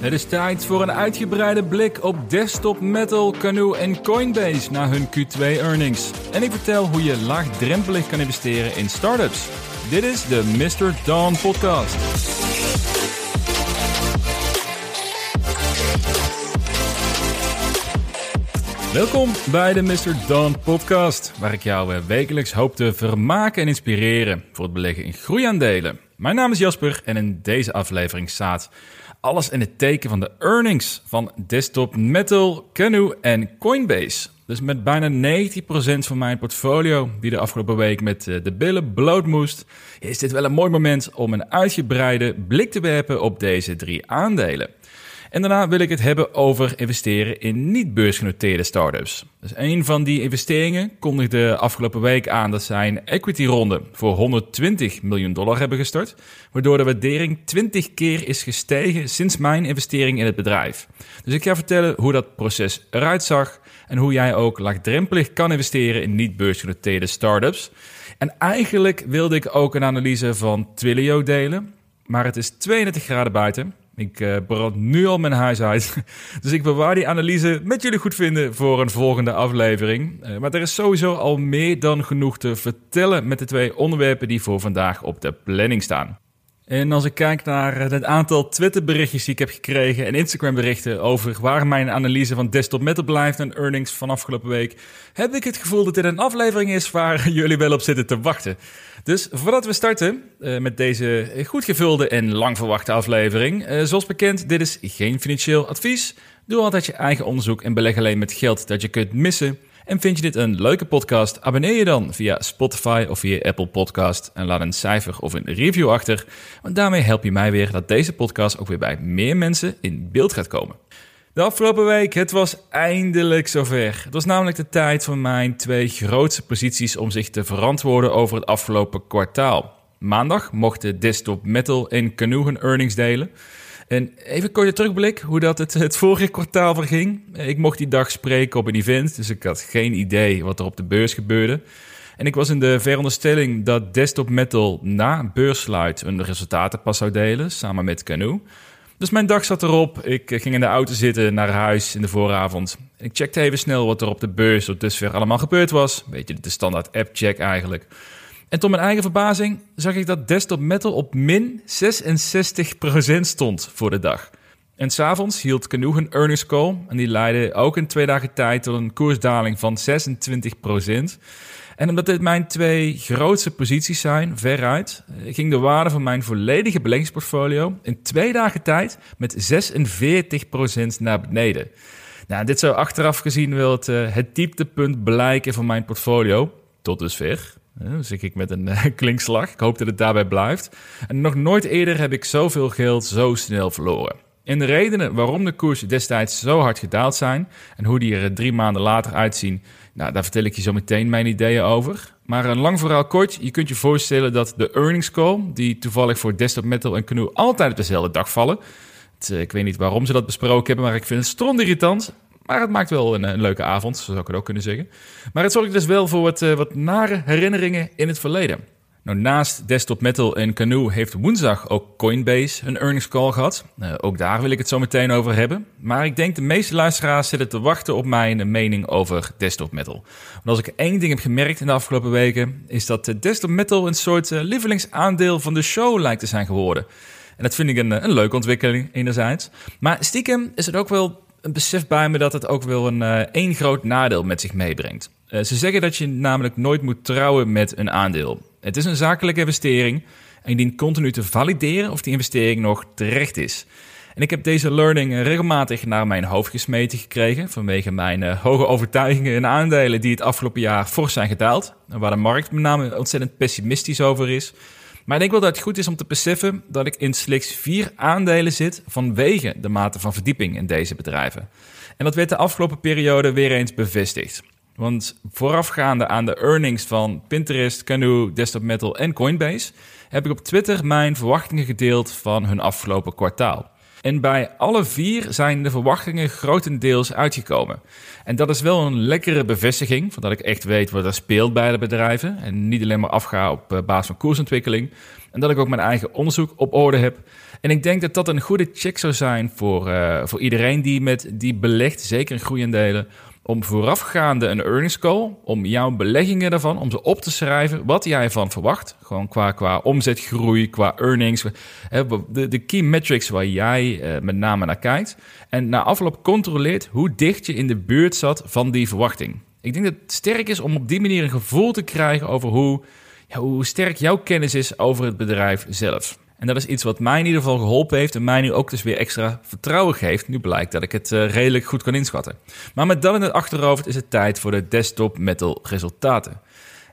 Het is tijd voor een uitgebreide blik op Desktop Metal, Canoe en Coinbase na hun Q2 earnings. En ik vertel hoe je laagdrempelig kan investeren in startups. Dit is de Mr. Dawn podcast. Welkom bij de Mr. Dawn podcast, waar ik jou eh, wekelijks hoop te vermaken en inspireren voor het beleggen in groeiaandelen. Mijn naam is Jasper en in deze aflevering staat alles in het teken van de earnings van Desktop Metal, Canoe en Coinbase. Dus met bijna 90% van mijn portfolio, die de afgelopen week met eh, de billen bloot moest, is dit wel een mooi moment om een uitgebreide blik te werpen op deze drie aandelen. En daarna wil ik het hebben over investeren in niet-beursgenoteerde startups. Dus een van die investeringen kondigde afgelopen week aan dat zij een equity ronde voor 120 miljoen dollar hebben gestart, waardoor de waardering 20 keer is gestegen sinds mijn investering in het bedrijf. Dus ik ga vertellen hoe dat proces eruit zag en hoe jij ook laagdrempelig kan investeren in niet-beursgenoteerde startups. En eigenlijk wilde ik ook een analyse van Twilio delen, maar het is 32 graden buiten ik uh, brand nu al mijn huis uit. dus ik bewaar die analyse met jullie goed vinden voor een volgende aflevering. Uh, maar er is sowieso al meer dan genoeg te vertellen met de twee onderwerpen die voor vandaag op de planning staan. En als ik kijk naar het aantal Twitter-berichtjes die ik heb gekregen en Instagram-berichten over waar mijn analyse van Desktop Metal blijft en earnings van afgelopen week, heb ik het gevoel dat dit een aflevering is waar jullie wel op zitten te wachten. Dus voordat we starten uh, met deze goed gevulde en lang verwachte aflevering, uh, zoals bekend, dit is geen financieel advies. Doe altijd je eigen onderzoek en beleg alleen met geld dat je kunt missen. En vind je dit een leuke podcast? Abonneer je dan via Spotify of via Apple Podcast en laat een cijfer of een review achter. Want daarmee help je mij weer dat deze podcast ook weer bij meer mensen in beeld gaat komen. De afgelopen week, het was eindelijk zover. Het was namelijk de tijd voor mijn twee grootste posities om zich te verantwoorden over het afgelopen kwartaal. Maandag mochten Desktop Metal en Canoe hun earnings delen. En even een korte terugblik hoe dat het, het vorige kwartaal verging. Ik mocht die dag spreken op een event, dus ik had geen idee wat er op de beurs gebeurde. En ik was in de veronderstelling dat Desktop Metal na beursluit hun resultaten pas zou delen, samen met Canoe. Dus mijn dag zat erop. Ik ging in de auto zitten naar huis in de vooravond. Ik checkte even snel wat er op de beurs tot dusver allemaal gebeurd was. Beetje de standaard app-check eigenlijk. En tot mijn eigen verbazing zag ik dat Desktop Metal op min 66% stond voor de dag. En s'avonds hield Canoe een earnings call en die leidde ook in twee dagen tijd tot een koersdaling van 26%. En omdat dit mijn twee grootste posities zijn, veruit, eh, ging de waarde van mijn volledige beleggingsportfolio in twee dagen tijd met 46% naar beneden. Nou, dit zou achteraf gezien wel het, uh, het dieptepunt blijken van mijn portfolio, tot dusver. Zit ik met een uh, klinkslag. Ik hoop dat het daarbij blijft. En nog nooit eerder heb ik zoveel geld zo snel verloren. En de redenen waarom de koers destijds zo hard gedaald zijn en hoe die er drie maanden later uitzien, nou, daar vertel ik je zo meteen mijn ideeën over. Maar een lang verhaal kort, je kunt je voorstellen dat de earnings call, die toevallig voor Desktop Metal en Canoe altijd op dezelfde dag vallen. Eh, ik weet niet waarom ze dat besproken hebben, maar ik vind het stront irritant. Maar het maakt wel een, leuke avond, zo zou ik het ook kunnen zeggen. Maar het zorgt dus wel voor wat, uh, wat nare herinneringen in het verleden. Nou, naast Desktop Metal en Canoe heeft woensdag ook Coinbase een earnings call gehad. Uh, ook daar wil ik het zo meteen over hebben. Maar ik denk de meeste luisteraars zitten te wachten op mijn mening over Desktop Metal. Want als ik één ding heb gemerkt in de afgelopen weken, is dat Desktop Metal een soort uh, lievelingsaandeel van de show lijkt te zijn geworden. En dat vind ik een, een leuke ontwikkeling enerzijds. Maar stiekem is het ook wel een besef bij me dat het ook wel een uh, één groot nadeel met zich meebrengt. Uh, ze zeggen dat je namelijk nooit moet trouwen met een aandeel. Het is een zakelijke investering en je dient continu te valideren of die investering nog terecht is. En ik heb deze learning regelmatig naar mijn hoofd gesmeten gekregen vanwege mijn uh, hoge overtuigingen en aandelen die het afgelopen jaar fors zijn gedaald. Waar de markt met name ontzettend pessimistisch over is. Maar ik denk wel dat het goed is om te beseffen dat ik in slechts vier aandelen zit vanwege de mate van verdieping in deze bedrijven. En dat werd de afgelopen periode weer eens bevestigd. Want voorafgaande aan de earnings van Pinterest, Canoe, Desktop Metal en Coinbase heb ik op Twitter mijn verwachtingen gedeeld van hun afgelopen kwartaal. En bij alle vier zijn de verwachtingen grotendeels uitgekomen. En dat is wel een lekkere bevestiging, van dat ik echt weet wat er speelt bij de bedrijven. En niet alleen maar afga op eh, basis van koersontwikkeling. En dat ik ook mijn eigen onderzoek op orde heb. En ik denk dat dat een goede check zou zijn voor, uh, voor iedereen die met die belegt, zeker in groeiendelen, om voorafgaande een earnings call, om jouw beleggingen daarvan, om ze op te schrijven, wat jij ervan verwacht. Gewoon qua, qua omzetgroei, qua earnings, de, de key metrics waar jij uh, met name naar kijkt. En na afloop controleert hoe dicht je in de buurt zat van die verwachting. Ik denk dat het sterk is om op die manier een gevoel te krijgen over hoe, hoe sterk jouw kennis is over het bedrijf zelf. En dat is iets wat mij in ieder geval geholpen heeft en mij nu ook dus weer extra vertrouwen geeft. Nu blijkt dat ik het uh, redelijk goed kan inschatten. Maar met dat in het achterhoofd is het tijd voor de desktop metal resultaten.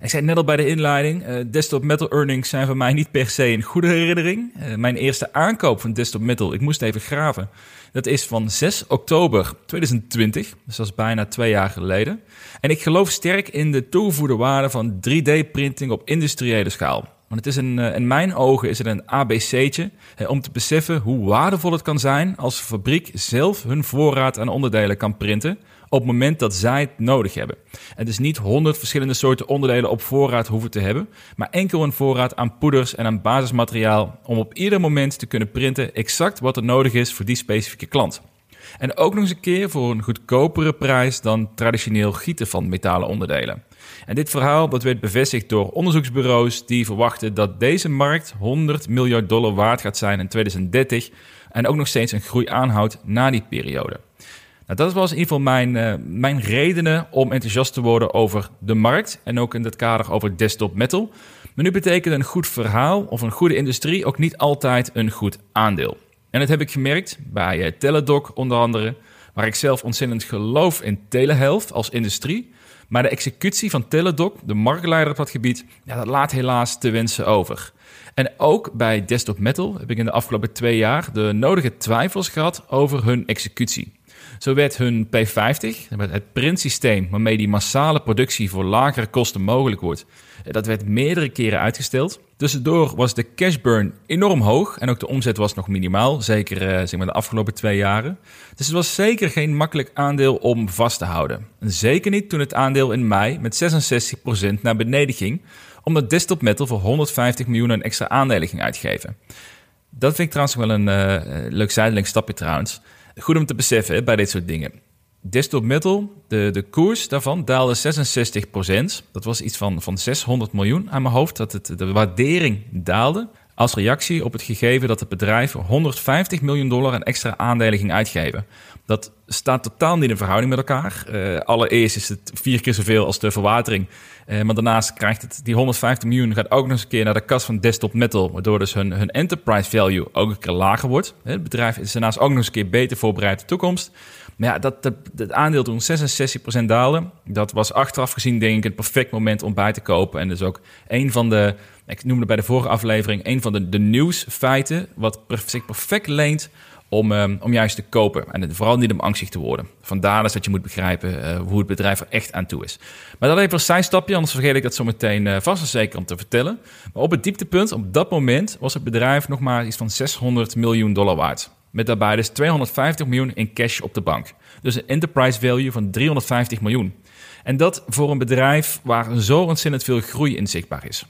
Ik zei net al bij de inleiding, uh, desktop metal earnings zijn voor mij niet per se een goede herinnering. Uh, mijn eerste aankoop van desktop metal, ik moest even graven. Dat is van 6 oktober 2020, dus dat is bijna twee jaar geleden. En ik geloof sterk in de toegevoegde waarde van 3D-printing op industriële schaal. Want het is een, eh, in mijn ogen is het een ABC'tje om te beseffen hoe waardevol het kan zijn als de fabriek zelf hun voorraad aan onderdelen kan printen op het moment dat zij het nodig hebben. Het is niet honderd verschillende soorten onderdelen op voorraad hoeven te hebben, maar enkel een voorraad aan poeders en aan basismateriaal om op ieder moment te kunnen printen exact wat er nodig is voor die specifieke klant. En ook nog eens een keer voor een goedkopere prijs dan traditioneel gieten van metalen onderdelen. En dit verhaal dat werd bevestigd door onderzoeksbureaus die verwachten dat deze markt 100 miljard dollar waard gaat zijn in 2030 en ook nog steeds een groei aanhoudt na die periode. Nou, dat was in ieder geval mijn, uh, mijn redenen om enthousiast te worden over de markt en ook in dat kader over desktop metal. Maar nu betekent een goed verhaal of een goede industrie ook niet altijd een goed aandeel. En dat heb ik gemerkt bij uh, Teladoc onder andere, waar ik zelf ontzettend geloof in telehealth als industrie. Maar de executie van Teladoc, de marktleider op dat gebied, ja, dat laat helaas te wensen over. En ook bij Desktop Metal heb ik in de afgelopen twee jaar de nodige twijfels gehad over hun executie. Zo werd hun P50, het printsysteem waarmee die massale productie voor lagere kosten mogelijk wordt, dat werd meerdere keren uitgesteld. Tussendoor was de cash burn enorm hoog en ook de omzet was nog minimaal, zeker uh, zeg maar de afgelopen twee jaren. Dus het was zeker geen makkelijk aandeel om vast te houden. En zeker niet toen het aandeel in mei met 66% naar beneden ging, omdat Desktop Metal voor 150 miljoen een extra aandelen ging uitgeven. Dat vind ik trouwens wel een uh, leuk zijdelings stapje trouwens. Goed om te beseffen bij dit soort dingen. Desktop Metal, de, de koers daarvan daalde 66%. Dat was iets van, van 600 miljoen aan mijn hoofd, dat het, de waardering daalde. Als reactie op het gegeven dat het bedrijf 150 miljoen dollar aan extra aandelen ging uitgeven. Dat staat totaal niet in verhouding met elkaar. Uh, allereerst is het vier keer zoveel als de verwatering. Uh, maar daarnaast krijgt het, die 150 miljoen gaat ook nog eens een keer naar de kas van Desktop Metal. Waardoor dus hun, hun enterprise value ook een keer lager wordt. Het bedrijf is daarnaast ook nog eens een keer beter voorbereid op de toekomst. Maar ja, dat, dat, het aandeel toen 66% daalde. Dat was achteraf gezien denk ik het perfect moment om bij te kopen. En dus ook een van de, ik noemde bij de vorige aflevering, een van de, de nieuwsfeiten wat zich perfect leent om, um, om juist te kopen. En vooral niet om angstig te worden. Vandaar is dat je moet begrijpen uh, hoe het bedrijf er echt aan toe is. Maar dat even een zijstapje, anders vergeet ik dat zo meteen uh, vast en zeker om te vertellen. Maar op het dieptepunt, op dat moment, was het bedrijf nog maar iets van 600 miljoen dollar waard. Met daarbij dus 250 miljoen in cash op de bank. Dus een enterprise value van 350 miljoen. En dat voor een bedrijf waar zo ontzettend veel groei in zichtbaar is.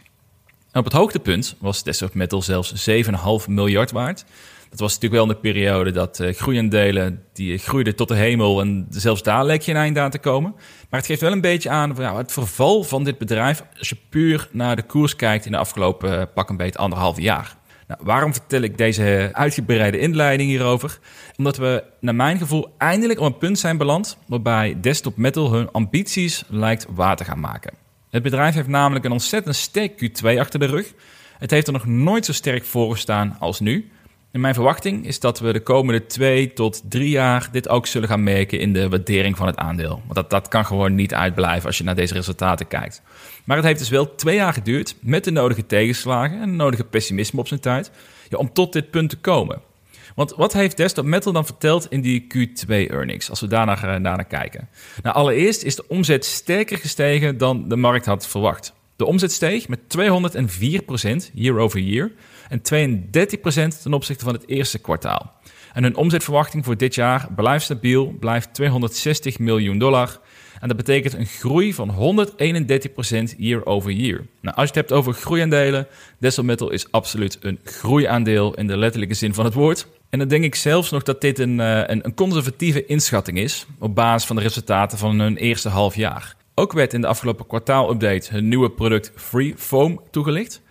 Op het hoogtepunt was Desktop Metal zelfs 7,5 miljard waard. Dat was natuurlijk wel in de periode dat uh, groeiendelen die groeiden tot de hemel en zelfs daar leek je een eind aan te komen. Maar het geeft wel een beetje aan nou, het verval van dit bedrijf als je puur naar de koers kijkt in de afgelopen uh, pak een beetje anderhalf jaar. Nou, waarom vertel ik deze uitgebreide inleiding hierover? Omdat we, naar mijn gevoel, eindelijk op een punt zijn beland waarbij Desktop Metal hun ambities lijkt waar te gaan maken. Het bedrijf heeft namelijk een ontzettend sterk Q2 achter de rug. Het heeft er nog nooit zo sterk voor gestaan als nu. En mijn verwachting is dat we de komende twee tot drie jaar dit ook zullen gaan merken in de waardering van het aandeel. Want dat, dat kan gewoon niet uitblijven als je naar deze resultaten kijkt. Maar het heeft dus wel twee jaar geduurd met de nodige tegenslagen en de nodige pessimisme op zijn tijd om tot dit punt te komen. Want wat heeft Desktop Metal dan verteld in die Q2-earnings, als we daarna, daarna kijken? Nou, allereerst is de omzet sterker gestegen dan de markt had verwacht. De omzet steeg met 204% year over year en 32% ten opzichte van het eerste kwartaal. En hun omzetverwachting voor dit jaar blijft stabiel, blijft 260 miljoen dollar. En dat betekent een groei van 131% year over year. Nou, als je het hebt over groeiaandelen, Desktop Metal is absoluut een groeiaandeel in de letterlijke zin van het woord. En dan denk ik zelfs nog dat dit een, eh, een, een conservatieve inschatting is op basis van de resultaten van hun eerste half jaar. Ook werd in de afgelopen kwartaalupdate hun nieuwe product Free Foam toegelicht.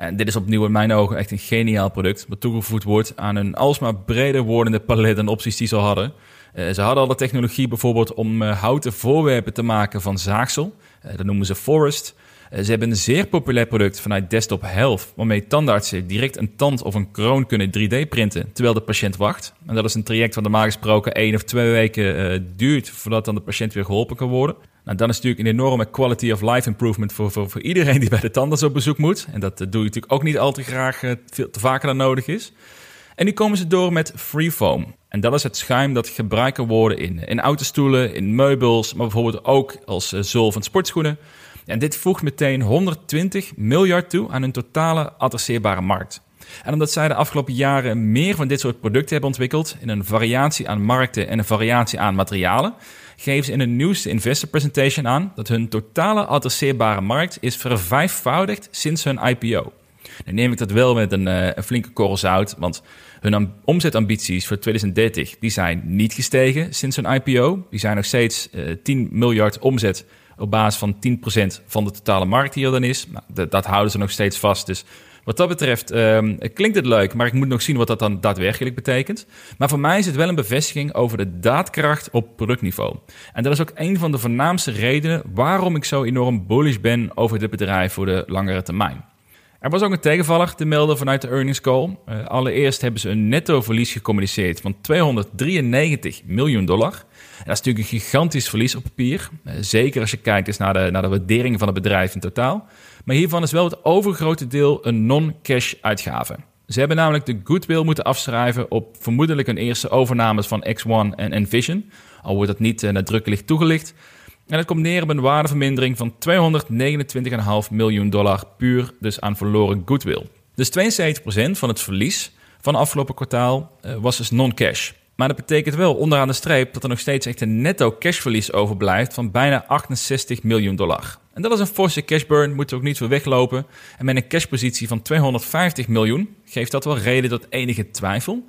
En dit is opnieuw in mijn ogen echt een geniaal product, wat toegevoegd wordt aan een alsmaar breder wordende palet aan opties die ze hadden. Uh, ze hadden al de technologie bijvoorbeeld om uh, houten voorwerpen te maken van zaagsel. Uh, dat noemen ze Forest. ze hebben een zeer populair product vanuit Desktop Health, waarmee tandartsen direct een tand of een kroon kunnen 3D printen terwijl de patiënt wacht. En dat is een traject wat normaal gesproken één of twee weken duurt voordat dan de patiënt weer geholpen kan worden. Nou, dan is natuurlijk een enorme quality of life improvement voor, voor, voor iedereen die bij de tandarts op bezoek moet. En dat doe je natuurlijk ook niet al te graag, uh, veel te vaker dan nodig is. En nu komen ze door met Freefoam. En dat is het schuim dat gebruikt kan worden in, in autostoelen, in meubels, maar bijvoorbeeld ook als uh, zool van sportschoenen. En dit voegt meteen 120 miljard toe aan hun totale adresseerbare markt. En omdat zij de afgelopen jaren meer van dit soort producten hebben ontwikkeld, in een variatie aan markten en een variatie aan materialen, geven ze in hun nieuwste investor presentation aan dat hun totale adresseerbare markt is vervijfvoudigd sinds hun IPO. Dan neem ik dat wel met een, een flinke korrel zout, want hun omzetambities voor 2030 die zijn niet gestegen sinds hun IPO. Die zijn nog steeds uh, eh, 10 miljard omzet op basis van 10% van de totale markt die er dan is. Nou, dat houden ze nog steeds vast, dus wat dat betreft um, klinkt het leuk, maar ik moet nog zien wat dat dan daadwerkelijk betekent. Maar voor mij is het wel een bevestiging over de daadkracht op productniveau. En dat is ook een van de voornaamste redenen waarom ik zo enorm bullish ben over dit bedrijf voor de langere termijn. Er was ook een tegenvaller te melden vanuit de earnings call. Uh, allereerst hebben ze een netto verlies gecommuniceerd van 293 miljoen dollar. Dat is natuurlijk een gigantisch verlies op papier. Uh, zeker als je kijkt eens naar de, naar de waardering van het bedrijf in totaal. Maar hiervan is wel het overgrote deel een non-cash uitgave. Ze hebben namelijk de goodwill moeten afschrijven op vermoedelijk een eerste overnames van X1 en Envision. Al wordt dat niet uh, nadrukkelijk toegelicht. En het komt neer op een waardevermindering van 229,5 miljoen dollar puur dus aan verloren goodwill. Dus 72% van het verlies van het afgelopen kwartaal uh, was dus non-cash. Maar dat betekent wel onderaan de streep dat er nog steeds echt een netto cashverlies overblijft van bijna 68 miljoen dollar. En dat is een forse cashburn, moet er ook niet voor weglopen. En met een cashpositie van 250 miljoen geeft dat wel reden tot enige twijfel.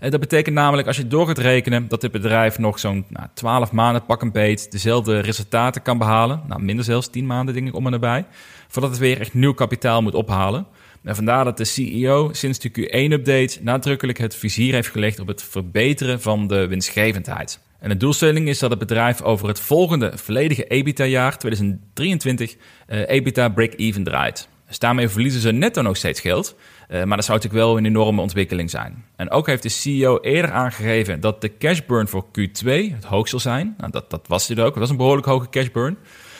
Eh, dat betekent namelijk, als je door gaat rekenen, dat dit bedrijf nog zo'n nou, 12 maanden pak een beet dezelfde resultaten kan behalen. Nou, minder zelfs 10 maanden, denk ik, om en nabij. Voordat het weer echt nieuw kapitaal moet ophalen. En vandaar dat de CEO sinds de Q1-update nadrukkelijk het vizier heeft gelegd op het verbeteren van de winstgevendheid. En de doelstelling is dat het bedrijf over het volgende volledige EBITDA-jaar 2023 uh, EBITDA break-even draait. Dus daarmee verliezen ze netto nog steeds geld. Uh, maar dat zou natuurlijk wel een enorme ontwikkeling zijn. En ook heeft de CEO eerder aangegeven dat de cash burn voor Q2 het hoogst zal zijn. Nou, dat, dat was dit ook. Dat was een behoorlijk hoge cash burn.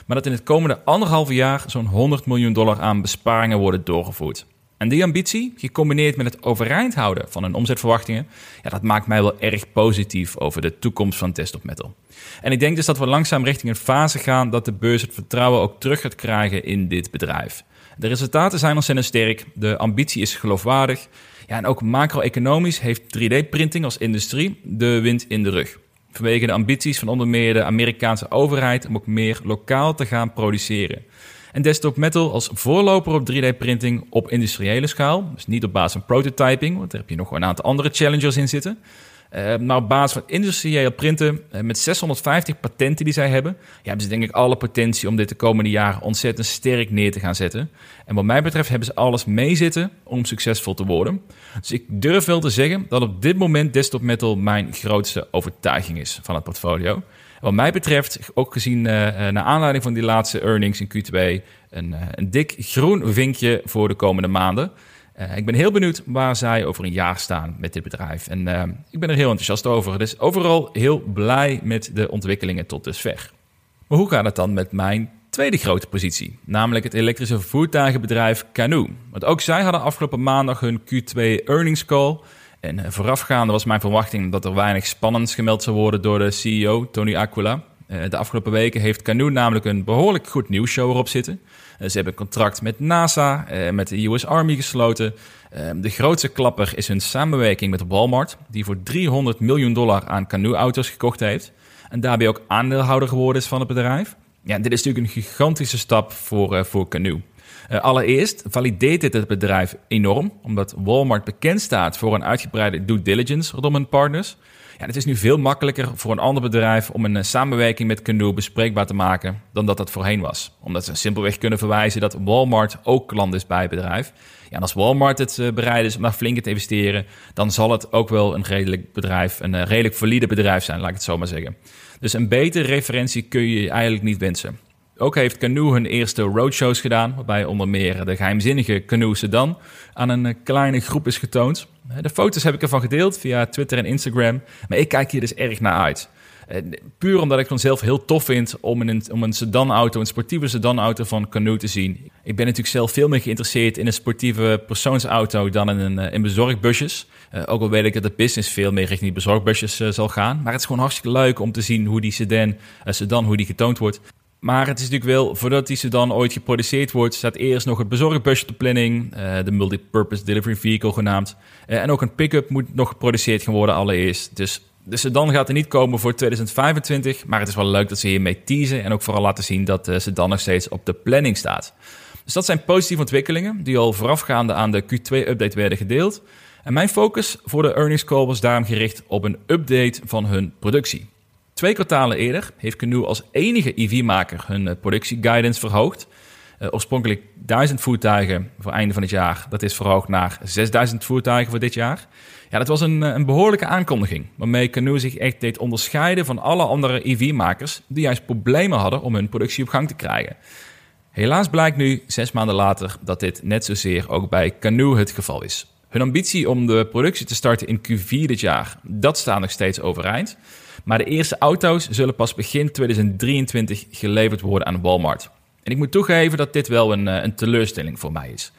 Maar dat in het komende anderhalve jaar zo'n 100 miljoen dollar aan besparingen worden doorgevoerd. En die ambitie, gecombineerd met het overeind houden van hun omzetverwachtingen, ja, dat maakt mij wel erg positief over de toekomst van Desktop Metal. En ik denk dus dat we langzaam richting een fase gaan dat de beurs het vertrouwen ook terug gaat krijgen in dit bedrijf. De resultaten zijn ontzettend sterk, de ambitie is geloofwaardig. Ja, en ook macro-economisch heeft 3D-printing als industrie de wind in de rug. Vanwege de ambities van onder meer de Amerikaanse overheid om ook meer lokaal te gaan produceren. En Desktop Metal als voorloper op 3D-printing op industriële schaal. Dus niet op basis van prototyping, want daar heb je nog een aantal andere challengers in zitten. Uh, maar op basis van industrieel printen, uh, met 650 patenten die zij hebben, ja, hebben ze denk ik alle potentie om dit de komende jaren ontzettend sterk neer te gaan zetten. En wat mij betreft hebben ze alles meezitten om succesvol te worden. Dus ik durf wel te zeggen dat op dit moment Desktop Metal mijn grootste overtuiging is van het portfolio. Wat mij betreft, ook gezien uh, naar aanleiding van die laatste earnings in Q2, een, uh, een dik groen vinkje voor de komende maanden. Ik ben heel benieuwd waar zij over een jaar staan met dit bedrijf. En ik ben er heel enthousiast over. Dus overal heel blij met de ontwikkelingen tot dusver. Maar hoe gaat het dan met mijn tweede grote positie? Namelijk het elektrische voertuigenbedrijf Canoe. Want ook zij hadden afgelopen maandag hun Q2 earnings call. En eh, voorafgaande was mijn verwachting dat er weinig spannends gemeld zou worden door de CEO, Tony Aquila. de afgelopen weken heeft Canoe namelijk een behoorlijk goed nieuwsshow erop zitten. ze hebben een contract met NASA, met de US Army gesloten. de grootste klapper is hun samenwerking met Walmart, die voor 300 miljoen dollar aan Canoe-auto's gekocht heeft. En daarbij ook aandeelhouder geworden is van het bedrijf. Ja, dit is natuurlijk een gigantische stap voor, voor Canoe. Uh, allereerst valideert dit het bedrijf enorm, omdat Walmart bekend staat voor een uitgebreide due diligence rondom hun partners. Ja, het is nu veel makkelijker voor een ander bedrijf om een eh, samenwerking met Canoe bespreekbaar te maken dan dat dat voorheen was. Omdat ze simpelweg kunnen verwijzen dat Walmart ook klant is bij het bedrijf. Ja, en als Walmart het uh, bereid is om daar flink te investeren, dan zal het ook wel een redelijk bedrijf, een redelijk valide bedrijf zijn, laat ik het zo maar zeggen. Dus een betere referentie kun je eigenlijk niet wensen. Ook heeft Canoe hun eerste roadshows gedaan, waarbij onder meer de geheimzinnige Canoe Sedan aan een eh, kleine groep is getoond. Eh, de foto's heb ik ervan gedeeld via Twitter en Instagram, maar ik kijk hier dus erg naar uit. Eh, puur omdat ik zelf heel tof vind om een, om een sedanauto, een sportieve sedanauto van Canoe te zien. Ik ben natuurlijk zelf veel meer geïnteresseerd in een sportieve persoonsauto dan in, een, in bezorgbusjes. ook al weet ik dat de business veel meer richting die bezorgbusjes zal gaan. Maar het is gewoon hartstikke leuk om te zien hoe die sedan, sedan hoe die getoond wordt. Maar het is natuurlijk wel, voordat die sedan ooit geproduceerd wordt, staat eerst nog het bezorgbusje op de planning, uh, de Multipurpose Delivery Vehicle genaamd. Uh, en ook een pick-up moet nog geproduceerd gaan worden allereerst. Dus de sedan gaat er niet komen voor 2025, maar het is wel leuk dat ze hiermee teasen en ook vooral laten zien dat de sedan nog steeds op de planning staat. Dus dat zijn positieve ontwikkelingen die al voorafgaande aan de Q2-update werden gedeeld. En mijn focus voor de earnings call was daarom gericht op een update van hun productie. Twee kwartalen eerder heeft Canoe als enige EV-maker hun uh, productieguidance verhoogd. Uh, oorspronkelijk 1000 voertuigen voor einde van het jaar. Dat is verhoogd naar 6000 voertuigen voor dit jaar. Ja, dat was een, eh, een behoorlijke aankondiging. Waarmee Canoe zich echt deed onderscheiden van alle andere EV-makers. die juist problemen hadden om hun productie op gang te krijgen. Helaas blijkt nu, zes maanden later, dat dit net zozeer ook bij Canoe het geval is. Hun ambitie om de productie te starten in Q4 dit jaar, dat staat nog steeds overeind. Maar de eerste auto's zullen pas begin 2023 geleverd worden aan Walmart. En ik moet toegeven dat dit wel een, eh, een teleurstelling voor mij is.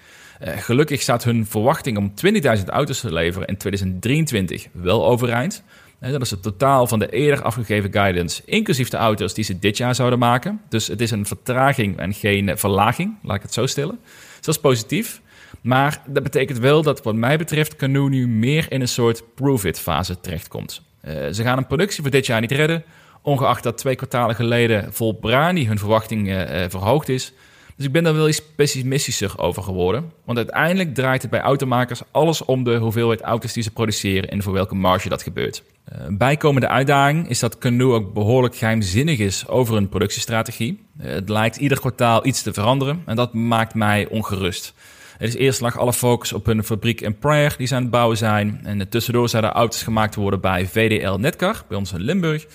Uh, gelukkig staat hun verwachting om 20.000 auto's te leveren in 2023 wel overeind. Uh, dat is het totaal van de eerder afgegeven guidance, inclusief de auto's die ze dit jaar zouden maken. Dus het is een vertraging en geen verlaging, laat ik het zo stellen. Dus dat is positief. Maar dat betekent wel dat wat mij betreft Canoe nu meer in een soort prove-it fase terechtkomt. Uh, ze gaan een productie voor dit jaar niet redden, ongeacht dat twee kwartalen geleden vol brani hun verwachting uh, verhoogd is. Dus ik ben daar wel iets pessimistischer over geworden. Want uiteindelijk draait het bij automakers alles om de hoeveelheid auto's die ze produceren en voor welke marge dat gebeurt. Een bijkomende uitdaging is dat Canoe ook behoorlijk geheimzinnig is over hun productiestrategie. Het lijkt ieder kwartaal iets te veranderen en dat maakt mij ongerust. Het is eerst lag alle focus op hun fabriek in Prayer die ze aan het bouwen zijn. En tussendoor zouden auto's gemaakt worden bij VDL Netcar, bij ons in Limburg.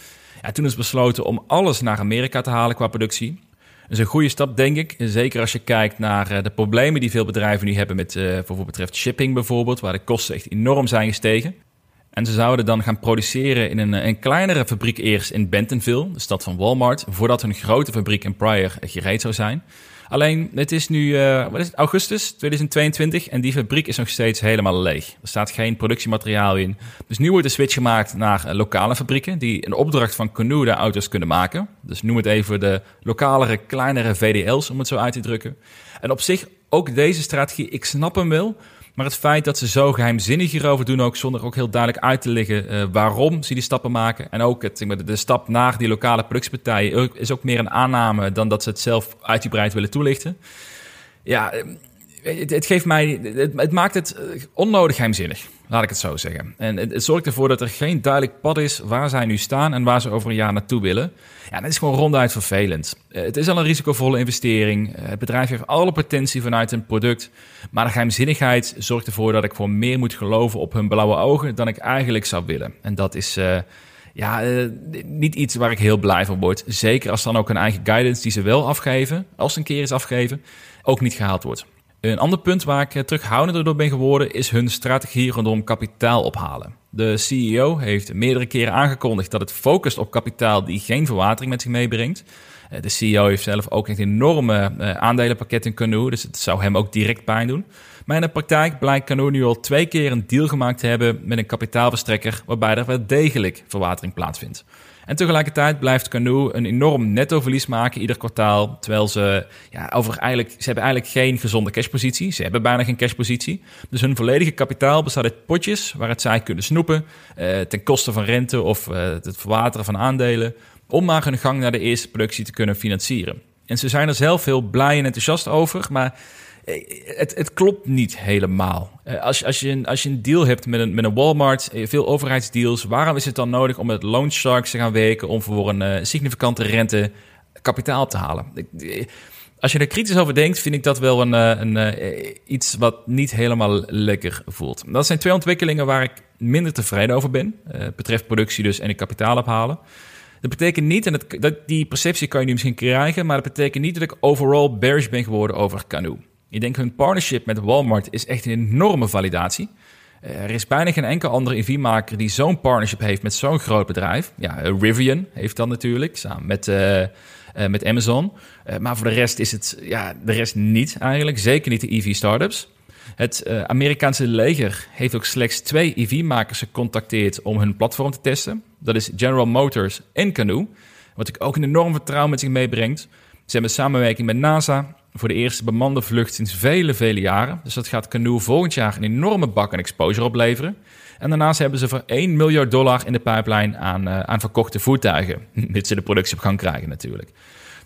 Ja, toen is besloten om alles naar Amerika te halen qua productie. Dat is een goede stap, denk ik. Zeker als je kijkt naar eh, de problemen die veel bedrijven nu hebben met, uh, voor wat betreft shipping bijvoorbeeld, waar de kosten echt enorm zijn gestegen. En ze zouden dan gaan produceren in een, een kleinere fabriek eerst in Bentonville, de stad van Walmart, voordat hun grote fabriek in Pryor gereed zou zijn. Alleen, het is nu uh, wat is het, augustus 2022 en die fabriek is nog steeds helemaal leeg. Er staat geen productiemateriaal in. Dus nu wordt de switch gemaakt naar uh, lokale fabrieken die een opdracht van Canoe de auto's kunnen maken. Dus noem het even de lokalere, kleinere VDL's om het zo uit te drukken. En op zich, ook deze strategie, ik snap hem wel. Maar het feit dat ze zo geheimzinnig hierover doen, ook zonder ook heel duidelijk uit te leggen uh, waarom ze die stappen maken. En ook het, de, de stap naar die lokale productiepartijen is ook meer een aanname dan dat ze het zelf uitgebreid willen toelichten. Ja, het, het geeft mij, het, het, maakt het eh, onnodig geheimzinnig, laat ik het zo zeggen. En het, zorgt ervoor dat er geen duidelijk pad is waar zij nu staan en waar ze over een jaar naartoe willen. Ja, dat is gewoon ronduit vervelend. Eh, het is al een risicovolle investering. Eh, het bedrijf heeft alle potentie vanuit een product. Maar de geheimzinnigheid zorgt ervoor dat ik voor meer moet geloven op hun blauwe ogen dan ik eigenlijk zou willen. En dat is. Uh, ja, niet iets waar ik heel blij van word. Zeker als dan ook een eigen guidance die ze wel afgeven, als een keer is afgegeven, ook niet gehaald wordt. Een ander punt waar ik terughoudender door ben geworden is hun strategie rondom kapitaal ophalen. De CEO heeft meerdere keren aangekondigd dat het focust op kapitaal die geen verwatering met zich meebrengt. Eh, de CEO heeft zelf ook een enorme eh, aandelenpakket in Canoe, dus het zou hem ook direct pijn doen. Maar in de praktijk blijkt Canoe nu al twee keer een deal gemaakt te hebben met een kapitaalverstrekker waarbij er wel degelijk verwatering plaatsvindt. En tegelijkertijd blijft Canoe een enorm nettoverlies maken ieder kwartaal. Terwijl ze, ja, over eigenlijk, ze hebben eigenlijk geen gezonde cashpositie. Ze hebben bijna geen cashpositie. Dus hun volledige kapitaal bestaat uit potjes waar het zij kunnen snoepen. Eh, ten koste van rente of eh, het verwateren van aandelen. Om maar hun gang naar de eerste productie te kunnen financieren. En ze zijn er zelf heel blij en enthousiast over. Maar het, het, klopt niet helemaal. Eh, als, als, je een, als je een deal hebt met een, met een Walmart, eh, veel overheidsdeals, waarom is het dan nodig om met loan sharks te gaan werken om voor een uh, significante rente kapitaal te halen? Als je er kritisch over denkt, vind ik dat wel een, een, iets wat niet helemaal lekker voelt. Dat zijn twee ontwikkelingen waar ik minder tevreden over ben. betreft productie dus en het kapitaal ophalen. Dat betekent niet, en dat, die perceptie kan je nu misschien krijgen, maar dat betekent niet dat ik overal bearish ben geworden over Canoe. Ik denk hun partnership met Walmart is echt een enorme validatie. Eh, er is bijna geen enkel andere EV-maker die zo'n partnership heeft met zo'n groot bedrijf. Ja, eh, Rivian heeft dat natuurlijk, samen met, uh, met Amazon. maar voor de rest is het, ja, de rest niet eigenlijk. Zeker niet de EV-startups. Het Amerikaanse leger heeft ook slechts twee EV-makers gecontacteerd om hun platform te testen. Dat is General Motors en Canoe. Wat ik ook een enorm vertrouwen met zich meebrengt. Ze hebben samenwerking met NASA voor de eerste bemande vlucht sinds vele, vele jaren. Dus dat gaat Canoe volgend jaar een enorme bak aan exposure opleveren. En daarnaast hebben ze voor 1 miljard dollar in de pipeline aan, uh, aan verkochte voertuigen. Mits ze de productie op gang krijgen natuurlijk.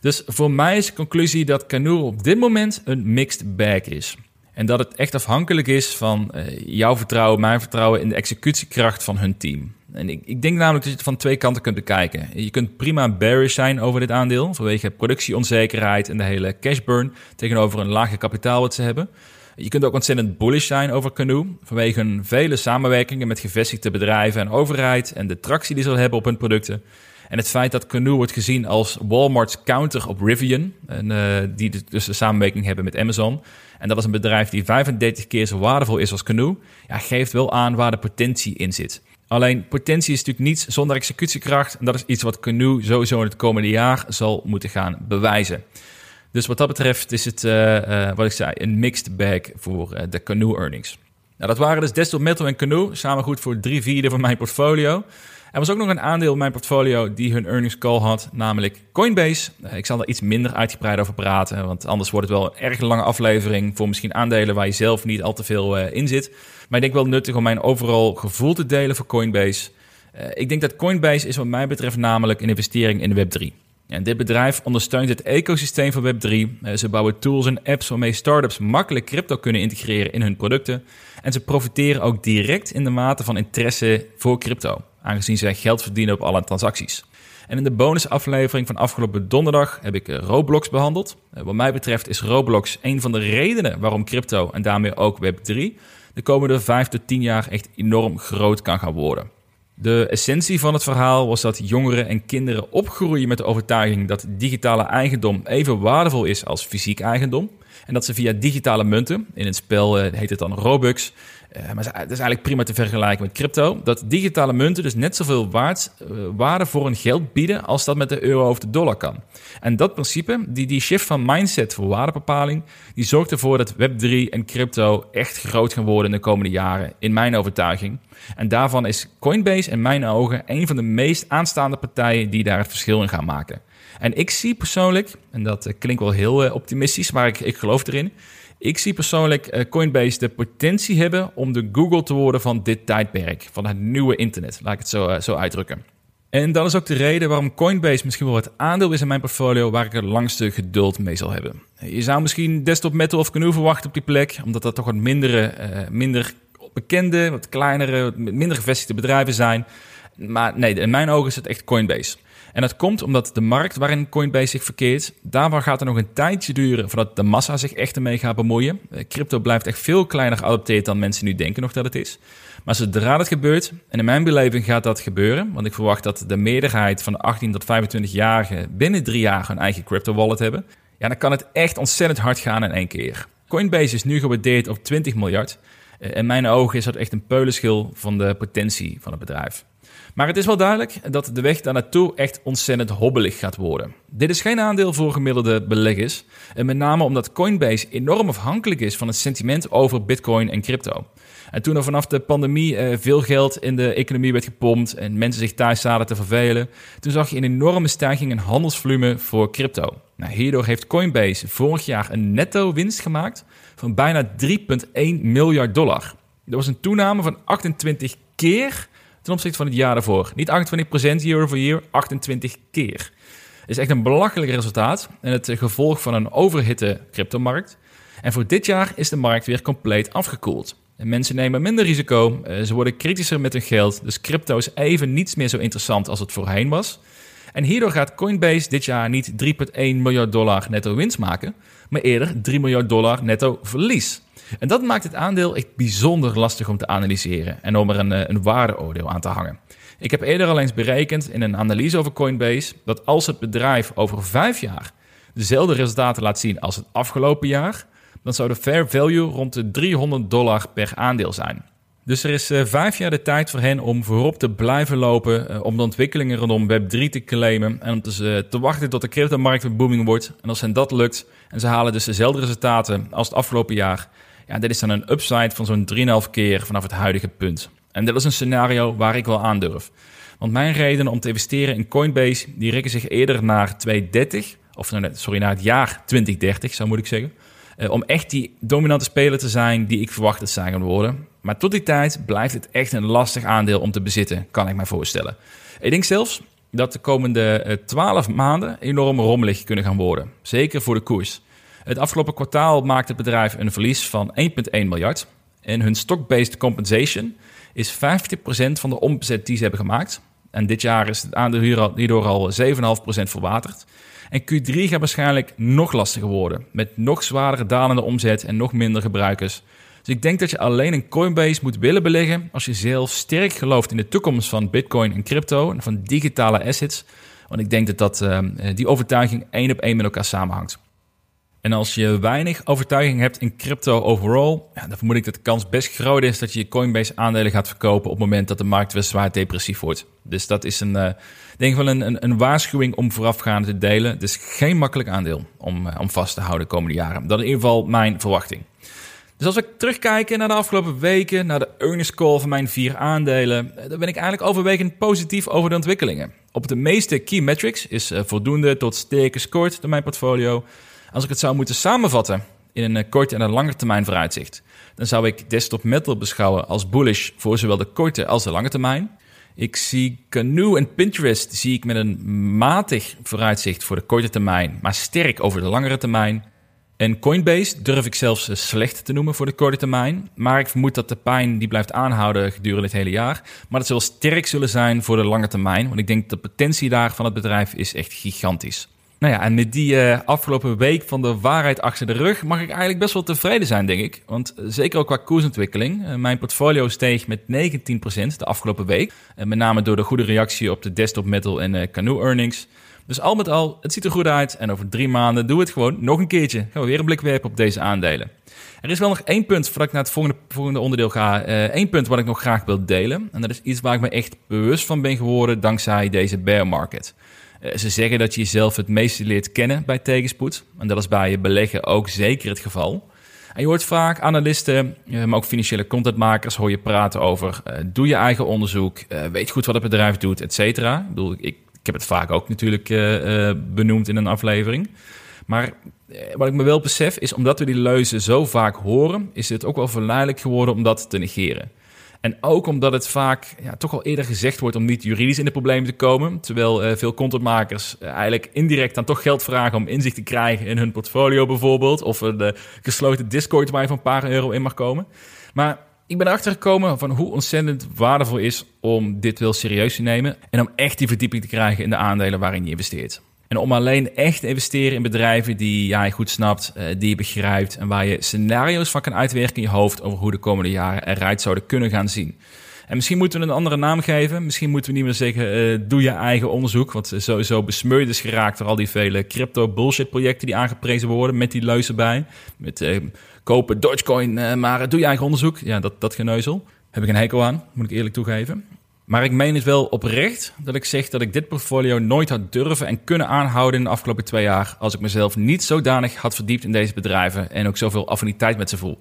Dus voor mij is de conclusie dat Canoe op dit moment een mixed bag is. En dat het echt afhankelijk is van uh, jouw vertrouwen, mijn vertrouwen in de executiekracht van hun team. En ik, ik, denk namelijk dat je het van twee kanten kunt bekijken. Je kunt prima bearish zijn over dit aandeel, vanwege productieonzekerheid en de hele cash burn tegenover een lage kapitaal wat ze hebben. Je kunt ook ontzettend bullish zijn over Canoe, vanwege hun vele samenwerkingen met gevestigde bedrijven en overheid en de tractie die ze hebben op hun producten. En het feit dat Canoe wordt gezien als Walmart's counter op Rivian, en, uh, die dus de samenwerking hebben met Amazon. En dat is een bedrijf die 35 keer zo waardevol is als Canoe, ja, geeft wel aan waar de potentie in zit. Alleen potentie is natuurlijk niets zonder executiekracht. En dat is iets wat Canoe sowieso in het komende jaar zal moeten gaan bewijzen. Dus wat dat betreft is het, uh, wat ik zei, een mixed bag voor uh, de Canoe earnings. Nou, dat waren dus Desktop Metal en Canoe, samen goed voor drie vierde van mijn portfolio. Er was ook nog een aandeel in mijn portfolio die hun earnings call had, namelijk Coinbase. Ik zal daar iets minder uitgebreid over praten, want anders wordt het wel een erg lange aflevering voor misschien aandelen waar je zelf niet al te veel in zit. Maar ik denk wel nuttig om mijn overal gevoel te delen voor Coinbase. Uh, ik denk dat Coinbase is wat mij betreft namelijk een investering in Web3. En dit bedrijf ondersteunt het ecosysteem van Web3. Uh, eh, ze bouwen tools en apps waarmee startups makkelijk crypto kunnen integreren in hun producten. En ze profiteren ook direct in de mate van interesse voor crypto, aangezien zij geld verdienen op alle transacties. En in de bonusaflevering van afgelopen donderdag heb ik Roblox behandeld. Uh, wat mij betreft is Roblox een van de redenen waarom crypto en daarmee ook Web3 de komende 5 tot 10 jaar echt enorm groot kan gaan worden. De essentie van het verhaal was dat jongeren en kinderen opgroeien met de overtuiging dat digitale eigendom even waardevol is als fysiek eigendom. En dat ze via digitale munten, in het spel eh, heet het dan Robux, uh, maar dat is eigenlijk prima te vergelijken met crypto. Dat digitale munten dus net zoveel waard, uh, waarde voor een geld bieden als dat met de euro of de dollar kan. En dat principe, die, die shift van mindset voor waardebepaling, die zorgt ervoor dat Web3 en crypto echt groot gaan worden in de komende jaren, in mijn overtuiging. En daarvan is Coinbase in mijn ogen een van de meest aanstaande partijen die daar het verschil in gaan maken. En ik zie persoonlijk, en dat klinkt wel heel optimistisch, maar ik, ik geloof erin. Ik zie persoonlijk uh, Coinbase de potentie hebben om de Google te worden van dit tijdperk, van het nieuwe internet. Laat ik het zo, uh, zo uitdrukken. En dat is ook de reden waarom Coinbase misschien wel het aandeel is in mijn portfolio waar ik het langste geduld mee zal hebben. Je zou misschien Desktop Metal of Canoe verwachten op die plek, omdat dat toch wat mindere, uh, minder bekende, wat kleinere, minder gevestigde bedrijven zijn. Maar nee, in mijn ogen is het echt Coinbase. En dat komt omdat de markt waarin Coinbase zich verkeert, daarvan gaat er nog een tijdje duren voordat de massa zich echt ermee gaat bemoeien. Eh, crypto blijft echt veel kleiner geadopteerd dan mensen nu denken nog dat het is. Maar zodra dat gebeurt, en in mijn beleving gaat dat gebeuren, want ik verwacht dat de meerderheid van de 18 tot 25-jarigen binnen drie jaar een eigen crypto wallet hebben, ja, dan kan het echt ontzettend hard gaan in één keer. Coinbase is nu gewaardeerd op 20 miljard. in mijn ogen is dat echt een peulenschil van de potentie van het bedrijf. Maar het is wel duidelijk dat de weg daar naartoe echt ontzettend hobbelig gaat worden. Dit is geen aandeel voor gemiddelde beleggers. En met name omdat Coinbase enorm afhankelijk is van het sentiment over Bitcoin en crypto. En toen er vanaf de pandemie uh, veel geld in de economie werd gepompt en mensen zich thuis zaten te vervelen, toen zag je een enorme stijging in handelsvolume voor crypto. Nou, hierdoor heeft Coinbase vorig jaar een netto winst gemaakt van bijna 3,1 miljard dollar. Dat was een toename van 28 keer ten opzichte van het jaar daarvoor. Niet 28% year over year, 28 keer. is echt een belachelijk resultaat en het gevolg van een overhitte cryptomarkt. En voor dit jaar is de markt weer compleet afgekoeld. En mensen nemen minder risico, eh, ze worden kritischer met hun geld, dus crypto is even niets meer zo interessant als het voorheen was. En hierdoor gaat Coinbase dit jaar niet 3,1 miljard dollar netto winst maken, maar eerder 3 miljard dollar netto verlies. En dat maakt het aandeel echt bijzonder lastig om te analyseren en om er een, eh, een waardeoordeel aan te hangen. Ik heb eerder al eens berekend in een analyse over Coinbase dat als het bedrijf over vijf jaar dezelfde resultaten laat zien als het afgelopen jaar, dan zou de fair value rond de 300 dollar per aandeel zijn. Dus er is uh, vijf jaar de tijd voor hen om voorop te blijven lopen, uh, om de ontwikkelingen rondom Web3 te claimen en om te, te wachten tot de cryptomarkt weer booming wordt. En als hen dat lukt en ze halen dus dezelfde resultaten als het afgelopen jaar, ja, dit is dan een upside van zo'n 3,5 keer vanaf het huidige punt. En dit is een scenario waar ik wel aandurf. Want mijn reden om te investeren in Coinbase, die rekken zich eerder naar 2030, of sorry, naar het jaar 2030 zou moet ik zeggen. Uh, om echt die dominante speler te zijn die ik verwacht dat zij gaan worden. Maar tot die tijd blijft het echt een lastig aandeel om te bezitten, kan ik mij voorstellen. Ik denk zelfs dat de komende 12 uh, maanden enorm rommelig kunnen gaan worden. Zeker voor de koers. Het afgelopen kwartaal maakte het bedrijf een verlies van 1,1 miljard. En hun stock-based compensation is 50% van de omzet die ze hebben gemaakt. En dit jaar is het aandeel hierdoor al 7,5% verwaterd. En Q3 gaat waarschijnlijk nog lastiger worden. Met nog zwaardere dalende omzet en nog minder gebruikers. Dus ik denk dat je alleen in Coinbase moet willen beleggen als je zelf sterk gelooft in de toekomst van Bitcoin en crypto en van digitale assets. Want ik denk dat, dat uh, die overtuiging één op één met elkaar samenhangt. En als je weinig overtuiging hebt in crypto overall, dan vermoed ik dat de kans best groot is dat je je Coinbase aandelen gaat verkopen op het moment dat de markt weer zwaar depressief wordt. Dus dat is een, uh, denk wel een, een, een, waarschuwing om voorafgaande te delen. Het is geen makkelijk aandeel om, uh, om vast te houden de komende jaren. Dat is in ieder geval mijn verwachting. Dus als we terugkijken naar de afgelopen weken, naar de earnings call van mijn vier aandelen, eh, dan ben ik eigenlijk overwegend positief over de ontwikkelingen. Op de meeste key metrics is voldoende tot sterke scored door mijn portfolio. Als ik het zou moeten samenvatten in een eh, korte en een lange termijn vooruitzicht, dan zou ik desktop metal beschouwen als bullish voor zowel de korte als de lange termijn. Ik zie Canoe en Pinterest zie ik met een matig vooruitzicht voor de korte termijn, maar sterk over de langere termijn. En Coinbase durf ik zelfs eh, slecht te noemen voor de korte termijn. Maar ik vermoed dat de pijn die blijft aanhouden gedurende het hele jaar. Maar dat zal sterk zullen zijn voor de lange termijn. Want ik denk dat de potentie daar van het bedrijf is echt gigantisch. Nou ja, en met die uh, afgelopen week van de waarheid achter de rug mag ik eigenlijk best wel tevreden zijn, denk ik. Want eh, zeker ook qua koersontwikkeling. Uh, mijn portfolio steeg met 19% de afgelopen week. Uh, met name door de goede reactie op de desktop metal en canoe earnings. Dus al met al, het ziet er goed uit. En over drie maanden doen we het gewoon nog een keertje. Gaan we weer een blik werpen op deze aandelen. Er is wel nog één punt, voordat ik naar het volgende, volgende onderdeel ga. één punt wat ik nog graag wil delen. En dat is iets waar ik me echt bewust van ben geworden dankzij deze bear market. Eh, ze zeggen dat je jezelf het meeste leert kennen bij tegenspoed. En dat is bij je beleggen ook zeker het geval. En je hoort vaak analisten, eh, maar ook financiële contentmakers, hoor je praten over uh, doe je eigen onderzoek, weet goed wat het bedrijf doet, et cetera. Ik bedoel, ik, ik heb het vaak ook natuurlijk benoemd in een aflevering. Maar wat ik me wel besef is, omdat we die leuzen zo vaak horen, is het ook wel verleidelijk geworden om dat te negeren. En ook omdat het vaak ja, toch al eerder gezegd wordt om niet juridisch in de problemen te komen. Terwijl uh, veel contentmakers uh, eigenlijk indirect dan toch geld vragen om inzicht te krijgen in hun portfolio bijvoorbeeld. Of een gesloten Discord waar je van een paar euro in mag komen. Maar ik ben erachter gekomen van hoe ontzettend waardevol is om dit wel serieus te nemen. En om echt die verdieping te krijgen in de aandelen waarin je investeert. En om alleen echt te investeren in bedrijven die jij goed snapt, uh, die je begrijpt en waar je scenario's van kan uitwerken in je hoofd over hoe de komende jaren eruit zouden kunnen gaan zien. En misschien moeten we een andere naam geven. Misschien moeten we niet meer zeggen, uh, doe je eigen onderzoek. Wat sowieso besmeurd is geraakt door al die vele crypto bullshit projecten die aangeprezen worden met die leuzen bij. Met kopen Dogecoin, maar doe je eigen onderzoek. Ja, dat, dat geneuzel. Heb ik een hekel aan, moet ik eerlijk toegeven. Maar ik meen het wel oprecht dat ik zeg dat ik dit portfolio nooit had durven en kunnen aanhouden in de afgelopen twee jaar. als ik mezelf niet zodanig had verdiept in deze bedrijven en ook zoveel affiniteit met ze voel.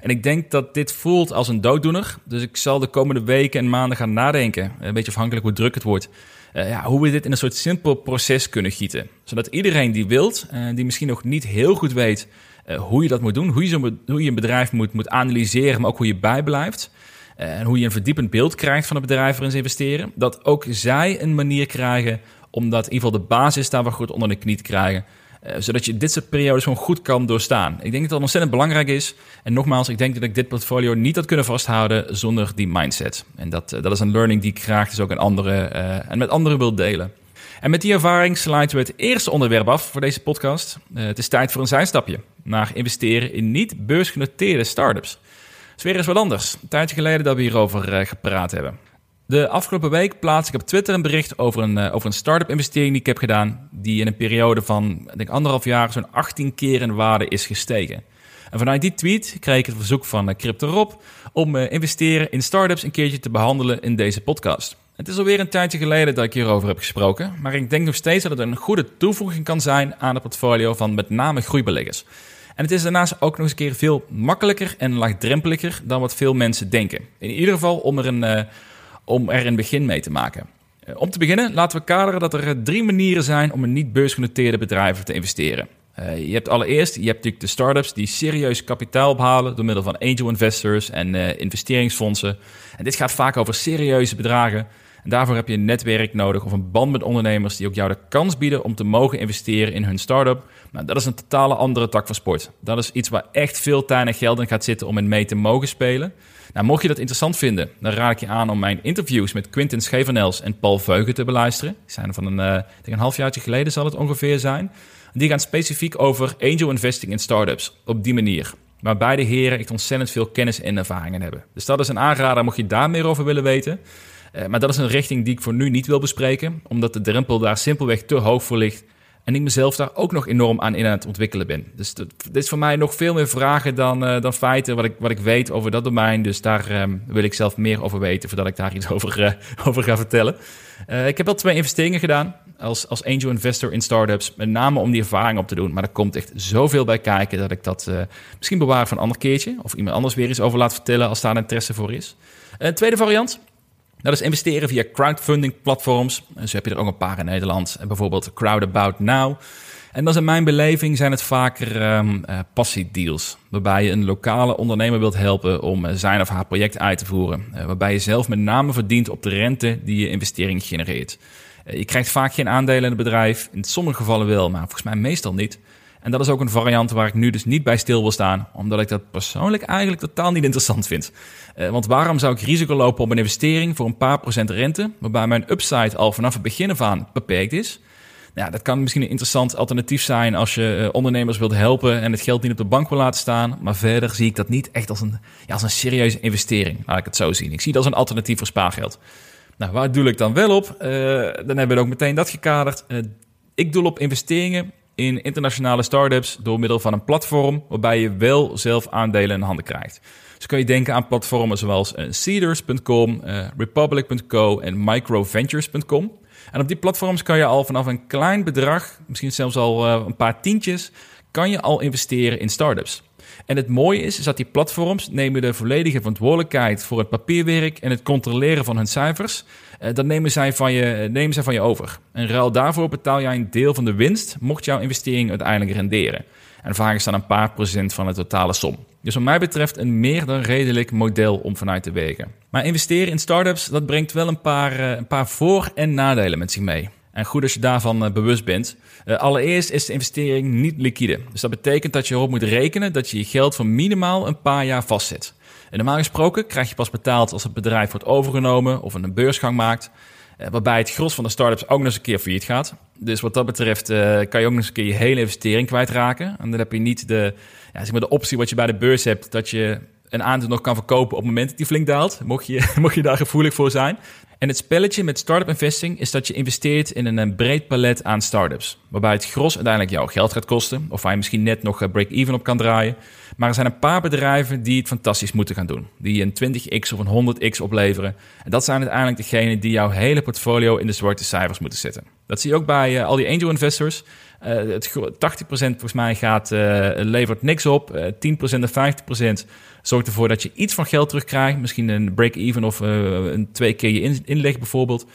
En ik denk dat dit voelt als een dooddoener. Dus ik zal de komende weken en maanden gaan nadenken. Een beetje afhankelijk hoe druk het wordt. Uh, ja, hoe we dit in een soort simpel proces kunnen gieten. Zodat iedereen die wilt, uh, die misschien nog niet heel goed weet hoe je dat moet doen, hoe je, zo, hoe je een bedrijf moet, moet analyseren, maar ook hoe je bijblijft. En hoe je een verdiepend beeld krijgt van het bedrijf waarin ze investeren. Dat ook zij een manier krijgen om dat in ieder geval de basis daar wel goed onder de knie te krijgen. Uh, zodat je dit soort periodes gewoon goed kan doorstaan. Ik denk dat dat ontzettend belangrijk is. En nogmaals, ik denk dat ik dit portfolio niet had kunnen vasthouden zonder die mindset. En dat, uh, dat is een learning die ik graag dus ook aan anderen, en met anderen wil delen. En met die ervaring sluiten we het eerste onderwerp af voor deze podcast. het is tijd voor een zijstapje naar investeren in niet beursgenoteerde startups. Is weer wat anders. Een tijdje geleden dat we hierover gepraat hebben. De afgelopen week plaats ik op Twitter een bericht over een, uh, over een start-up investering die ik heb gedaan. Die in een periode van, denk anderhalf jaar, zo'n 18 keer in waarde is gestegen. En vanuit die tweet kreeg ik het verzoek van uh, Crypto Rob om investeren in startups een keertje te behandelen in deze podcast. Het is alweer een tijdje geleden dat ik hierover heb gesproken, maar ik denk nog steeds dat het een goede toevoeging kan zijn aan het portfolio van met name groeibeleggers. En het is daarnaast ook nog eens een keer veel makkelijker en laagdrempeliger dan wat veel mensen denken. In ieder geval om er een om er een begin mee te maken. Eh, om te beginnen laten we kaderen dat er drie manieren zijn om in niet beursgenoteerde bedrijven te investeren. Je hebt allereerst, je hebt natuurlijk de startups die serieus kapitaal ophalen door middel van angel investors en investeringsfondsen. En dit gaat vaak over serieuze bedragen. En daarvoor heb je een netwerk nodig of een band met ondernemers die ook jou de kans bieden om te mogen investeren in hun start-up. Maar dat is een totale andere tak van sport. Dat is iets waar echt veel tijd en geld in gaat zitten om in mee te mogen spelen. Nou, mocht je dat interessant vinden, dan raad ik je aan om mijn interviews met Quintin Schevenels en Paul Veugen te beluisteren. Die zijn van een, uh, een halfjaartje geleden zal het ongeveer zijn. Die gaan specifiek over angel investing in startups. Op die manier. Waar beide heren echt ontzettend veel kennis en ervaringen hebben. Dus dat is een aanrader mocht je daar meer over willen weten. Uh, maar dat is een richting die ik voor nu niet wil bespreken, omdat de drempel daar simpelweg te hoog voor ligt en ik mezelf daar ook nog enorm aan in aan het ontwikkelen ben. Dus dit is voor mij nog veel meer vragen dan, uh, dan feiten wat ik, wat ik weet over dat domein. Dus daar um, wil ik zelf meer over weten voordat ik daar iets over, uh, over ga vertellen. Ik heb al twee investeringen gedaan als, als angel investor in startups. Met name om die ervaring op te doen. Maar er komt echt zoveel bij kijken dat ik dat misschien bewaar voor een ander keertje. Of iemand anders weer eens over laat vertellen als daar interesse voor is. Tweede variant dat is investeren via crowdfunding platforms. Zo heb je er ook een paar in Nederland. Bijvoorbeeld Crowdabout Now. En dan in mijn beleving zijn het vaker um, uh, passiedeals. Waarbij je een lokale ondernemer wilt helpen om uh, zijn of haar project uit te voeren. Uh, waarbij je zelf met name verdient op de rente die je investering genereert. je krijgt vaak geen aandelen in het bedrijf. In sommige gevallen wel, maar volgens mij meestal niet. En dat is ook een variant waar ik nu dus niet bij stil wil staan, omdat ik dat persoonlijk eigenlijk totaal niet interessant vind. Uh, want waarom zou ik risico lopen op een investering voor een paar procent rente, waarbij mijn upside al vanaf het begin aan beperkt is? Nou, dat kan misschien een interessant alternatief zijn als je uh, ondernemers wilt helpen en het geld niet op de bank wil laten staan. Maar verder zie ik dat niet echt als een, ja, als een serieuze investering, laat ik het zo zien. Ik zie dat als een alternatief voor spaargeld. Nou, waar doe ik dan wel op? Uh, dan hebben we ook meteen dat gekaderd. ik doe op investeringen in internationale startups door middel van een platform waarbij je wel zelf aandelen in handen krijgt. Dus kun je denken aan platformen zoals Seeders.com, uh, Republic.co en Microventures.com. En op die platforms kan je al vanaf een klein bedrag, misschien zelfs al uh, een paar tientjes, kan je al investeren in startups. En het mooie is, is dat die platforms nemen de volledige verantwoordelijkheid voor het papierwerk en het controleren van hun cijfers. Uh, dat nemen zij, van je, nemen zij van je over. En ruil daarvoor betaal jij een deel van de winst, mocht jouw investering uiteindelijk renderen. En vaak is dat een paar procent van de totale som. Dus wat mij betreft een meer dan redelijk model om vanuit te wegen. Maar investeren in startups, dat brengt wel een paar, uh, een paar voor- en nadelen met zich mee. En goed als je daarvan bewust bent. Allereerst is de investering niet liquide. Dus dat betekent dat je erop moet rekenen dat je je geld voor minimaal een paar jaar vastzet. Normaal gesproken krijg je pas betaald als het bedrijf wordt overgenomen of een beursgang maakt. Uh, waarbij het gros van de startups ook nog eens een keer failliet gaat. Dus wat dat betreft kan je ook nog eens een keer je hele investering kwijtraken. En dan heb je niet de, ja, zeg maar de optie wat je bij de beurs hebt, dat je een aandeel nog kan verkopen op het moment dat die flink daalt. Mocht je, mocht je daar gevoelig voor zijn. En het spelletje met startup investing is dat je investeert in een breed palet aan startups. Waarbij het gros uiteindelijk jouw geld gaat kosten. Of waar je misschien net nog break-even op kan draaien. Maar er zijn een paar bedrijven die het fantastisch moeten gaan doen. Die een 20x of een 100x opleveren. En dat zijn uiteindelijk degenen die jouw hele portfolio in de zwarte cijfers moeten zetten. Dat zie je ook bij uh, al die angel investors. Uh, het 80% volgens mij gaat, uh, levert niks op. 10% en 50% zorgt ervoor dat je iets van geld terugkrijgt. Misschien een break-even of een twee keer je in, inleg bijvoorbeeld.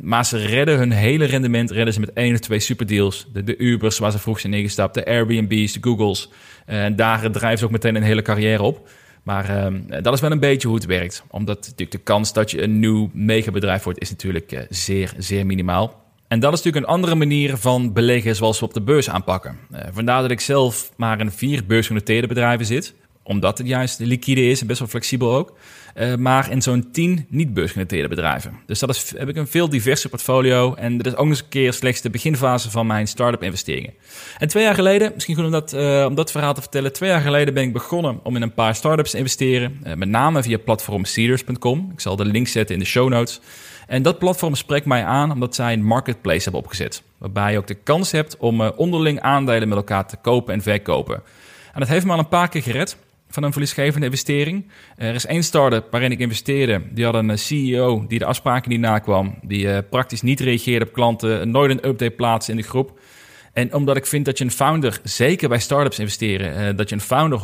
Maar ze redden hun hele rendement redden ze met één of twee superdeals. De, Ubers waar ze vroeg zijn ingestapt, de Airbnbs, de Googles. En daar drijven ze ook meteen een hele carrière op. Maar uh, dat is wel een beetje hoe het werkt. Omdat natuurlijk de kans dat je een nieuw megabedrijf wordt, is natuurlijk uh, zeer, zeer minimaal. En dat is natuurlijk een andere manier van beleggen zoals we op de beurs aanpakken. Vandaar dat ik zelf maar in vier beursgenoteerde bedrijven zit omdat het juist liquide is en best wel flexibel ook. Uh, maar in zo'n 10 niet-beursgenoteerde bedrijven. Dus dat is, heb ik een veel diverser portfolio. En dat is ook nog eens een keer slechts de beginfase van mijn start-up investeringen. En twee jaar geleden, misschien goed om dat, uh, om dat verhaal te vertellen. Twee jaar geleden ben ik begonnen om in een paar start-ups te investeren. Uh, met name via platform Seeders.com. Ik zal de link zetten in de show notes. En dat platform spreekt mij aan omdat zij een marketplace hebben opgezet. Waarbij je ook de kans hebt om onderling aandelen met elkaar te kopen en verkopen. En dat heeft me al een paar keer gered van een verliesgevende investering. Er is één start-up waarin ik investeerde. Die had een eh, CEO die de afspraken niet nakwam. Die uh, praktisch niet reageerde op klanten. Nooit een update plaatste in de groep. En omdat ik vind dat je een founder, zeker bij startups investeren, dat je een founder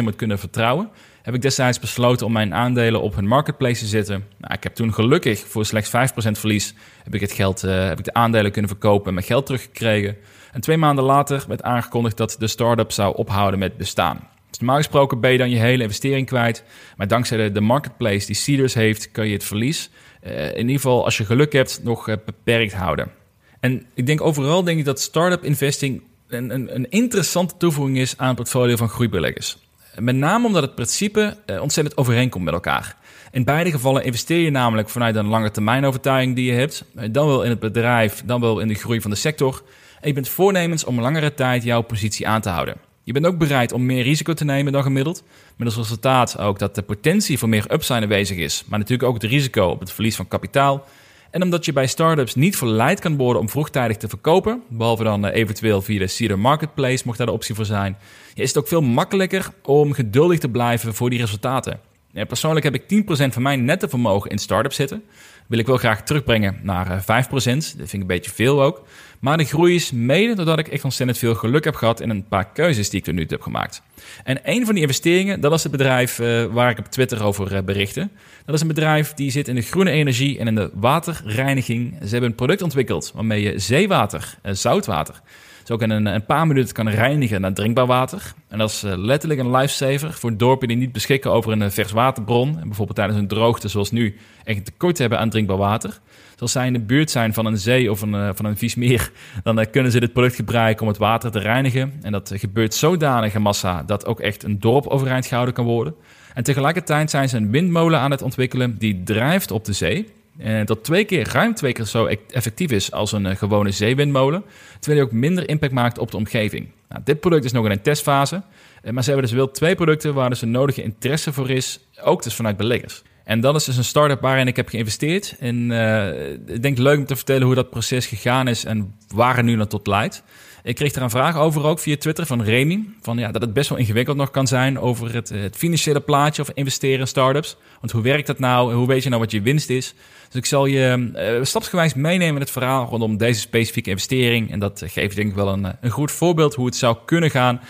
100% moet kunnen vertrouwen, heb ik destijds besloten om mijn aandelen op hun marketplace te zetten. Nou, ik heb toen gelukkig voor slechts 5% verlies, heb ik, het geld, heb ik de aandelen kunnen verkopen en mijn geld teruggekregen. En twee maanden later werd aangekondigd dat de start-up zou ophouden met bestaan. Dus normaal gesproken ben je dan je hele investering kwijt. Maar dankzij de, marketplace die Seeders heeft, kan je het verlies, uh, in ieder geval als je geluk hebt, nog uh, beperkt houden. En ik denk overal denk ik dat startup investing een, een, een interessante toevoeging is aan het portfolio van groeibeleggers. Met name omdat het principe uh, ontzettend overeenkomt met elkaar. In beide gevallen investeer je namelijk vanuit een lange termijn overtuiging die je hebt, dan wel in het bedrijf, dan wel in de groei van de sector. En je bent voornemens om langere tijd jouw positie aan te houden. Je bent ook bereid om meer risico te nemen dan gemiddeld. Met als resultaat ook dat de potentie voor meer upside aanwezig is. Maar natuurlijk ook het risico op het verlies van kapitaal. En omdat je bij startups niet verleid kan worden om vroegtijdig te verkopen, behalve dan eh, eventueel via de Cedar Marketplace, mocht daar de optie voor zijn, is het ook veel makkelijker om geduldig te blijven voor die resultaten. Persoonlijk heb ik 10% van mijn nette vermogen in startups zitten. Wil ik wel graag terugbrengen naar 5%. Eh, dat vind ik een beetje veel ook. Maar de groei is mede doordat ik echt ontzettend veel geluk heb gehad in een paar keuzes die ik er nu heb gemaakt. En een van die investeringen, dat is het bedrijf uh, waar ik op Twitter over uh, berichtte. Dat is een bedrijf die zit in de groene energie en in de waterreiniging. Ze hebben een product ontwikkeld waarmee je zeewater, zoutwater, dus ook in een, een, paar minuten kan reinigen naar drinkbaar water. En dat is letterlijk een lifesaver voor dorpen die niet beschikken over een vers waterbron. En bijvoorbeeld tijdens een droogte zoals nu echt tekort hebben aan drinkbaar water als zij in de buurt zijn van een zee of een, uh, van een vies meer, dan kunnen ze dit product gebruiken om het water te reinigen. En dat gebeurt zodanig in massa dat ook echt een dorp overeind gehouden kan worden. En tegelijkertijd zijn ze een windmolen aan het ontwikkelen die drijft op de zee. En dat twee keer, ruim twee keer zo e-, effectief is als een uh, gewone zeewindmolen. Terwijl die ook minder impact maakt op de omgeving. Nou, dit product is nog in een testfase. Maar ze hebben dus wel twee producten waar dus een nodige interesse voor is. Ook dus vanuit beleggers. En dat is dus een start-up waarin ik heb geïnvesteerd. En ik denk leuk om te vertellen hoe dat proces gegaan is en waar het nu naar tot leidt. Ik kreeg er een vraag over ook via Twitter van Remy. Van, ja, dat het best wel ingewikkeld nog kan zijn over het, het financiële plaatje of investeren in startups. Want hoe werkt dat nou? Hoe weet je nou wat je winst is? Dus ik zal je uh, stapsgewijs meenemen in het verhaal rondom deze specifieke investering. En dat geeft denk ik wel een, een goed voorbeeld hoe het zou kunnen gaan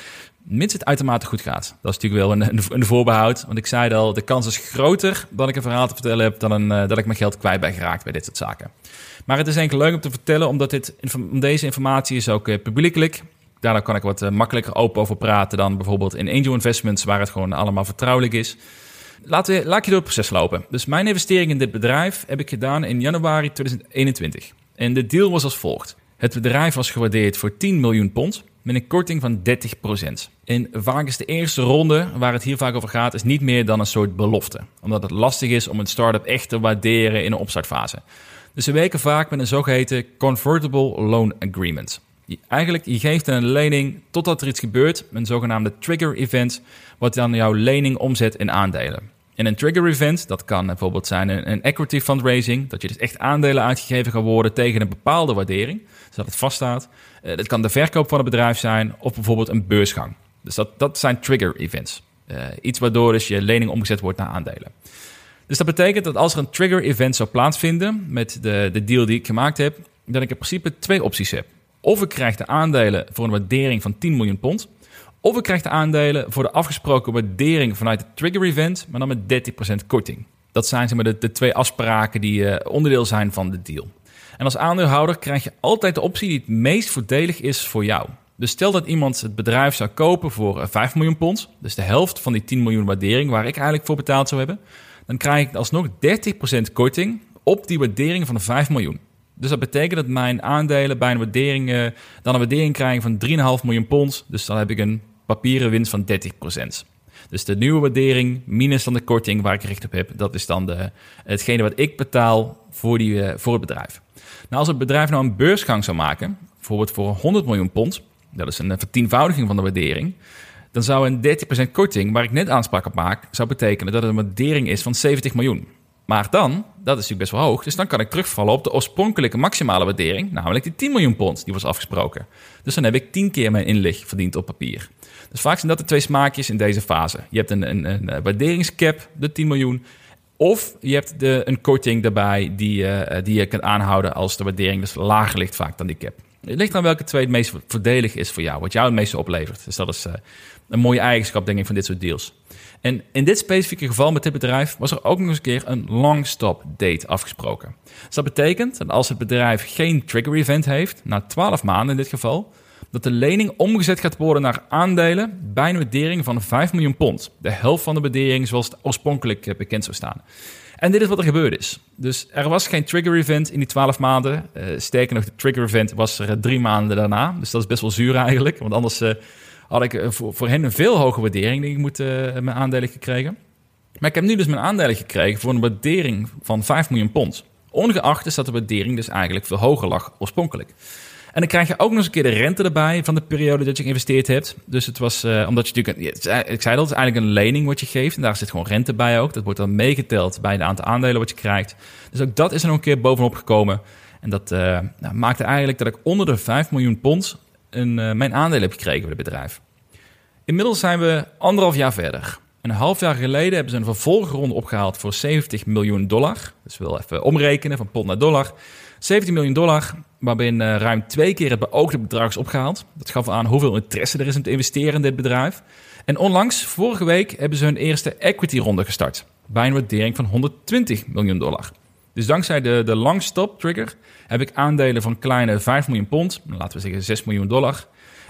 mits het uitermate goed gaat. Dat is natuurlijk wel een, een, voorbehoud. Want ik zei al, de kans is groter dat ik een verhaal te vertellen heb... dan uh, dat ik mijn geld kwijt ben geraakt bij dit soort zaken. Maar het is eigenlijk leuk om te vertellen, omdat dit, deze informatie is ook uh, publiekelijk. Daardoor kan ik wat uh, makkelijker open over praten dan bijvoorbeeld in angel investments... waar het gewoon allemaal vertrouwelijk is. Laten we, laat je door het proces lopen. Dus mijn investering in dit bedrijf heb ik gedaan in januari 2021. En de deal was als volgt. Het bedrijf was gewaardeerd voor 10 miljoen pond met een korting van 30%. En vaak is de eerste ronde, waar het hier vaak over gaat, is niet meer dan een soort belofte. Omdat het lastig is om een start-up echt te waarderen in een opstartfase. Dus ze werken vaak met een zogeheten Convertible Loan Agreement. Die eigenlijk, je geeft een lening totdat er iets gebeurt, een zogenaamde trigger event, wat dan jouw lening omzet in aandelen. En een trigger event, dat kan bijvoorbeeld zijn een, equity fundraising, dat je dus echt aandelen uitgegeven gaan worden tegen een bepaalde waardering, zodat het vaststaat. Uh, dat kan de verkoop van het bedrijf zijn of bijvoorbeeld een beursgang. Dus dat, dat zijn trigger events. Uh, iets waardoor dus je lening omgezet wordt naar aandelen. Dus dat betekent dat als er een trigger event zou plaatsvinden met de, de deal die ik gemaakt heb, dat ik in principe twee opties heb. Of ik krijg de aandelen voor een waardering van 10 miljoen pond. Of ik krijg de aandelen voor de afgesproken waardering vanuit het trigger event, maar dan met 30% korting. Dat zijn zeg maar, de, de twee afspraken die uh, onderdeel zijn van de deal. En als aandeelhouder krijg je altijd de optie die het meest voordelig is voor jou. Dus stel dat iemand het bedrijf zou kopen voor 5 eh, miljoen pond, dus de helft van die 10 miljoen waardering waar ik eigenlijk voor betaald zou hebben, dan krijg ik alsnog 30% korting op die waardering van de 5 miljoen. Dus dat betekent dat mijn aandelen bij een waardering uh, dan een waardering krijgen van 3,5 miljoen pond. Dus dan heb ik een papieren winst van 30%. Dus de nieuwe waardering minus dan de korting waar ik recht op heb, dat is dan de, hetgene wat ik betaal voor, die, uh, voor het bedrijf. Nou, als het bedrijf nou een beursgang zou maken, bijvoorbeeld voor 100 miljoen pond, dat is een vertienvoudiging van de waardering, dan zou een 30% korting, waar ik net aanspraak op maak, zou betekenen dat het een waardering is van 70 miljoen. Maar dan, dat is natuurlijk best wel hoog, dus dan kan ik terugvallen op de oorspronkelijke maximale waardering, namelijk die 10 miljoen pond die was afgesproken. Dus dan heb ik 10 keer mijn inleg verdiend op papier. Dus vaak zijn dat de twee smaakjes in deze fase. Je hebt een, een, een waarderingscap, de 10 miljoen, of je hebt de, een korting daarbij die, uh, die je kunt aanhouden als de waardering dus lager ligt vaak dan die cap. Het ligt aan welke twee het meest voordelig is voor jou, wat jou het meeste oplevert. Dus dat is een mooie eigenschap, denk ik, van dit soort deals. En in dit specifieke geval met dit bedrijf was er ook nog eens een keer een long stop date afgesproken. Dus dat betekent dat als het bedrijf geen trigger event heeft, na 12 maanden in dit geval, dat de lening omgezet gaat worden naar aandelen bij een waardering van 5 miljoen pond. De helft van de waardering zoals het oorspronkelijk eh, bekend zou staan. En dit is wat er gebeurd is. Dus er was geen trigger event in die 12 maanden. Uh, sterker nog, de trigger event was er drie maanden daarna. Dus dat is best wel zuur eigenlijk. Want anders had ik voor, voor hen een veel hogere waardering, denk ik, moet, mijn aandelen gekregen. Maar ik heb nu dus mijn aandelen gekregen voor een waardering van 5 miljoen pond. Ongeacht is dat de waardering dus eigenlijk veel hoger lag oorspronkelijk. En dan krijg je ook nog eens een keer de rente erbij van de periode dat je geïnvesteerd hebt. Dus het was, uh, omdat je natuurlijk, ik zei dat, het is eigenlijk een lening wat je geeft. En daar zit gewoon rente bij ook. Dat wordt dan meegeteld bij het aantal aandelen wat je krijgt. Dus ook dat is er nog een keer bovenop gekomen. En dat uh, nou, maakte eigenlijk dat ik onder de 5 miljoen pond een, uh, mijn aandelen heb gekregen bij het bedrijf. Inmiddels zijn we anderhalf jaar verder. Een half jaar geleden hebben ze een vervolgronde opgehaald voor 70 miljoen dollar. Dus we willen even omrekenen van pond naar dollar. 17 miljoen dollar, waarbinnen ruim twee keer het beoogde bedrag is opgehaald. Dat gaf aan hoeveel interesse er is om te investeren in dit bedrijf. En onlangs, vorige week, hebben ze hun eerste equity ronde gestart. Bij een waardering van 120 miljoen dollar. Dus dankzij de, de long stop trigger heb ik aandelen van kleine 5 miljoen pond, laten we zeggen 6 miljoen dollar.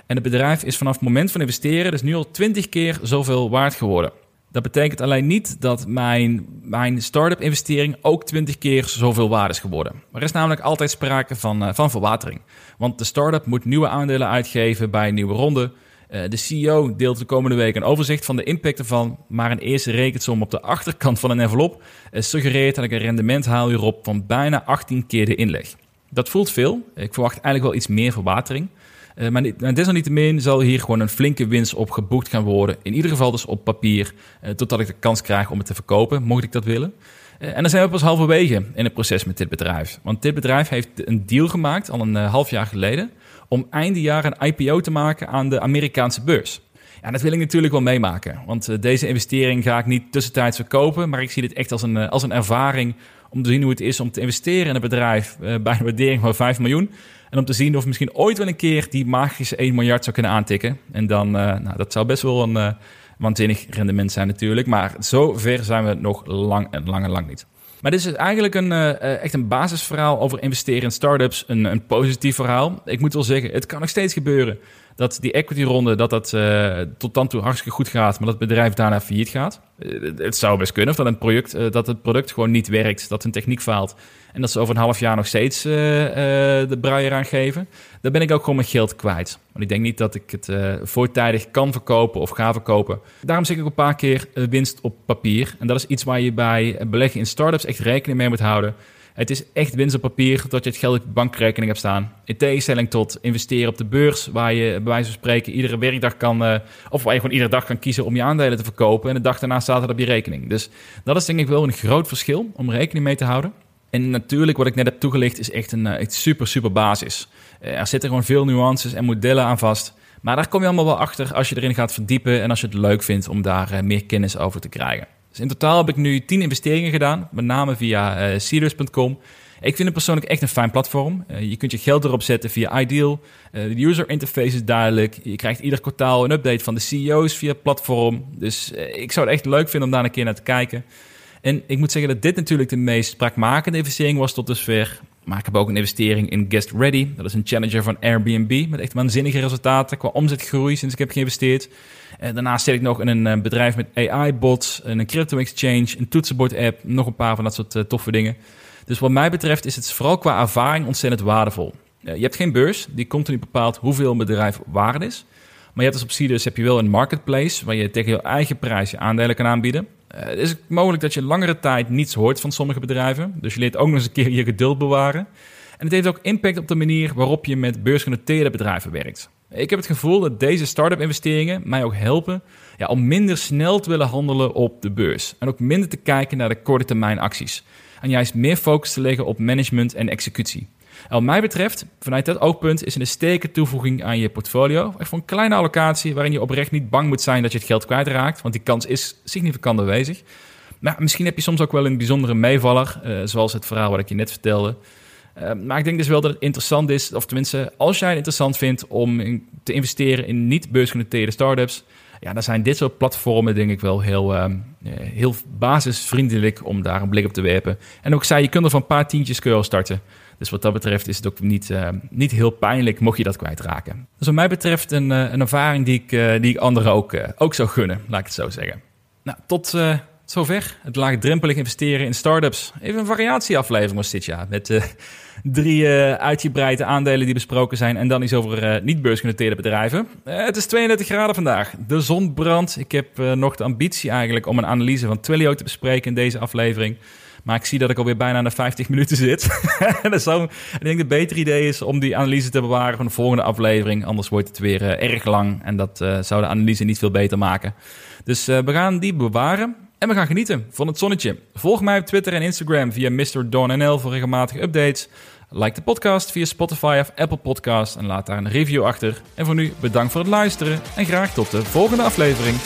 En het bedrijf is vanaf het moment van investeren dus nu al 20 keer zoveel waard geworden. Dat betekent alleen niet dat mijn, mijn start-up investering ook 20 keer zoveel waard is geworden. Er is namelijk altijd sprake van, uh, van verwatering. Want de start-up moet nieuwe aandelen uitgeven bij een nieuwe ronde. Uh, de CEO deelt de komende week een overzicht van de impact ervan. Maar een eerste rekensom op de achterkant van een envelop uh, suggereert dat ik een rendement haal hierop van bijna 18 keer de inleg. Dat voelt veel. Ik verwacht eigenlijk wel iets meer verwatering. Uh, maar desalniettemin zal hier gewoon een flinke winst op geboekt gaan worden. In ieder geval dus op papier, uh, totdat ik de kans krijg om het te verkopen, mocht ik dat willen. Uh, en dan zijn we pas halverwege in het proces met dit bedrijf. Want dit bedrijf heeft een deal gemaakt, al een half jaar geleden, om einde jaar een IPO te maken aan de Amerikaanse beurs. Ja, dat wil ik natuurlijk wel meemaken. Want deze investering ga ik niet tussentijds verkopen, maar ik zie dit echt als een, als een ervaring om te zien hoe het is om te investeren in een bedrijf bij een waardering van 5 miljoen. En om te zien of misschien ooit wel een keer die magische 1 miljard zou kunnen aantikken. En dan, uh, nou, dat zou best wel een uh, waanzinnig rendement zijn natuurlijk. Maar zo ver zijn we nog lang en lang en lang niet. Maar dit is eigenlijk een, uh, echt een basisverhaal over investeren in startups. Een, een positief verhaal. Ik moet wel zeggen, het kan nog steeds gebeuren dat die equity ronde dat dat, tot dan toe hartstikke goed gaat, maar dat het bedrijf daarna failliet gaat. Het zou best kunnen of dat, een project, dat het product gewoon niet werkt, dat hun techniek faalt en dat ze over een half jaar nog steeds de braaier aan geven. Dan ben ik ook gewoon mijn geld kwijt. Want ik denk niet dat ik het voortijdig kan verkopen of ga verkopen. Daarom zeg ik een paar keer winst op papier. En dat is iets waar je bij beleggen in startups echt rekening mee moet houden. Het is echt winst op papier dat je het geld op je bankrekening hebt staan. In tegenstelling tot investeren op de beurs, waar je bij wijze van spreken iedere werkdag kan, uh, of waar je gewoon iedere dag kan kiezen om je aandelen te verkopen. En de dag daarna staat het op je rekening. Dus dat is denk ik wel een groot verschil om rekening mee te houden. En natuurlijk, wat ik net heb toegelicht, is echt een echt super, super basis. er zitten gewoon veel nuances en modellen aan vast. Maar daar kom je allemaal wel achter als je erin gaat verdiepen en als je het leuk vindt om daar meer kennis over te krijgen. Dus in totaal heb ik nu 10 investeringen gedaan, met name via Seeders.com. Ik vind het persoonlijk echt een fijn platform. Je kunt je geld erop zetten via Ideal. De user interface is duidelijk. Je krijgt ieder kwartaal een update van de CEO's via het platform. Dus ik zou het echt leuk vinden om daar een keer naar te kijken. En ik moet zeggen dat dit natuurlijk de meest spraakmakende investering was tot dusver. Maar ik heb ook een investering in Guest Ready. Dat is een challenger van Airbnb met echt waanzinnige resultaten qua omzetgroei sinds ik heb geïnvesteerd. En daarnaast zit ik nog in een eh, bedrijf met AI-bots, een crypto-exchange, een toetsenbord-app, nog een paar van dat soort uh, toffe dingen. Dus wat mij betreft is het vooral qua ervaring ontzettend waardevol. Je hebt geen beurs, die continu bepaalt hoeveel een bedrijf waard is. Maar je hebt dus op Seeders heb je wel een marketplace waar je tegen je eigen prijs je aandelen kan aanbieden. Uh, het is mogelijk dat je langere tijd niets hoort van sommige bedrijven. Dus je leert ook nog eens een keer je geduld bewaren. En het heeft ook impact op de manier waarop je met beursgenoteerde bedrijven werkt. Ik heb het gevoel dat deze start-up investeringen mij ook helpen ja, om minder snel te willen handelen op de beurs. En ook minder te kijken naar de korte termijn acties. En juist meer focus te leggen op management en executie. En wat mij betreft, vanuit dat oogpunt, is een sterke toevoeging aan je portfolio. Echt voor een kleine allocatie waarin je oprecht niet bang moet zijn dat je het geld kwijtraakt. Want die kans is significant aanwezig. Maar misschien heb je soms ook wel een bijzondere meevaller, uh, zoals het verhaal wat ik je net vertelde. Uh, maar ik denk dus wel dat het interessant is, of tenminste, als jij het interessant vindt om te investeren in niet beursgenoteerde startups, ja, dan zijn dit soort platformen denk ik wel heel, uh, heel basisvriendelijk om daar een blik op te werpen. En ook zei, je kunt er van een paar tientjes kun starten. Dus wat dat betreft is het ook niet, uh, niet heel pijnlijk mocht je dat kwijtraken. Dus wat mij betreft een, een ervaring die ik, die ik anderen ook, ook zou gunnen, laat ik het zo zeggen. Nou, tot zover. Het laagdrempelig investeren in startups. Even een variatieaflevering was dit jaar. Met drie uh, uitgebreide aandelen die besproken zijn. En dan iets over uh, niet beursgenoteerde bedrijven. het is 32 graden vandaag. De zon brandt. Ik heb nog de ambitie eigenlijk om een analyse van Twilio te bespreken in deze aflevering. Maar ik zie dat ik alweer bijna naar 50 minuten zit. dat ik denk het betere idee is om die analyse te bewaren voor de volgende aflevering. Anders wordt het weer erg lang. En dat zou de analyse niet veel beter maken. Dus we gaan die bewaren. En we gaan genieten van het zonnetje. Volg mij op Twitter en Instagram via MrDonNL voor regelmatige updates. Like de podcast via Spotify of Apple Podcast en laat daar een review achter. En voor nu bedankt voor het luisteren en graag tot de volgende aflevering.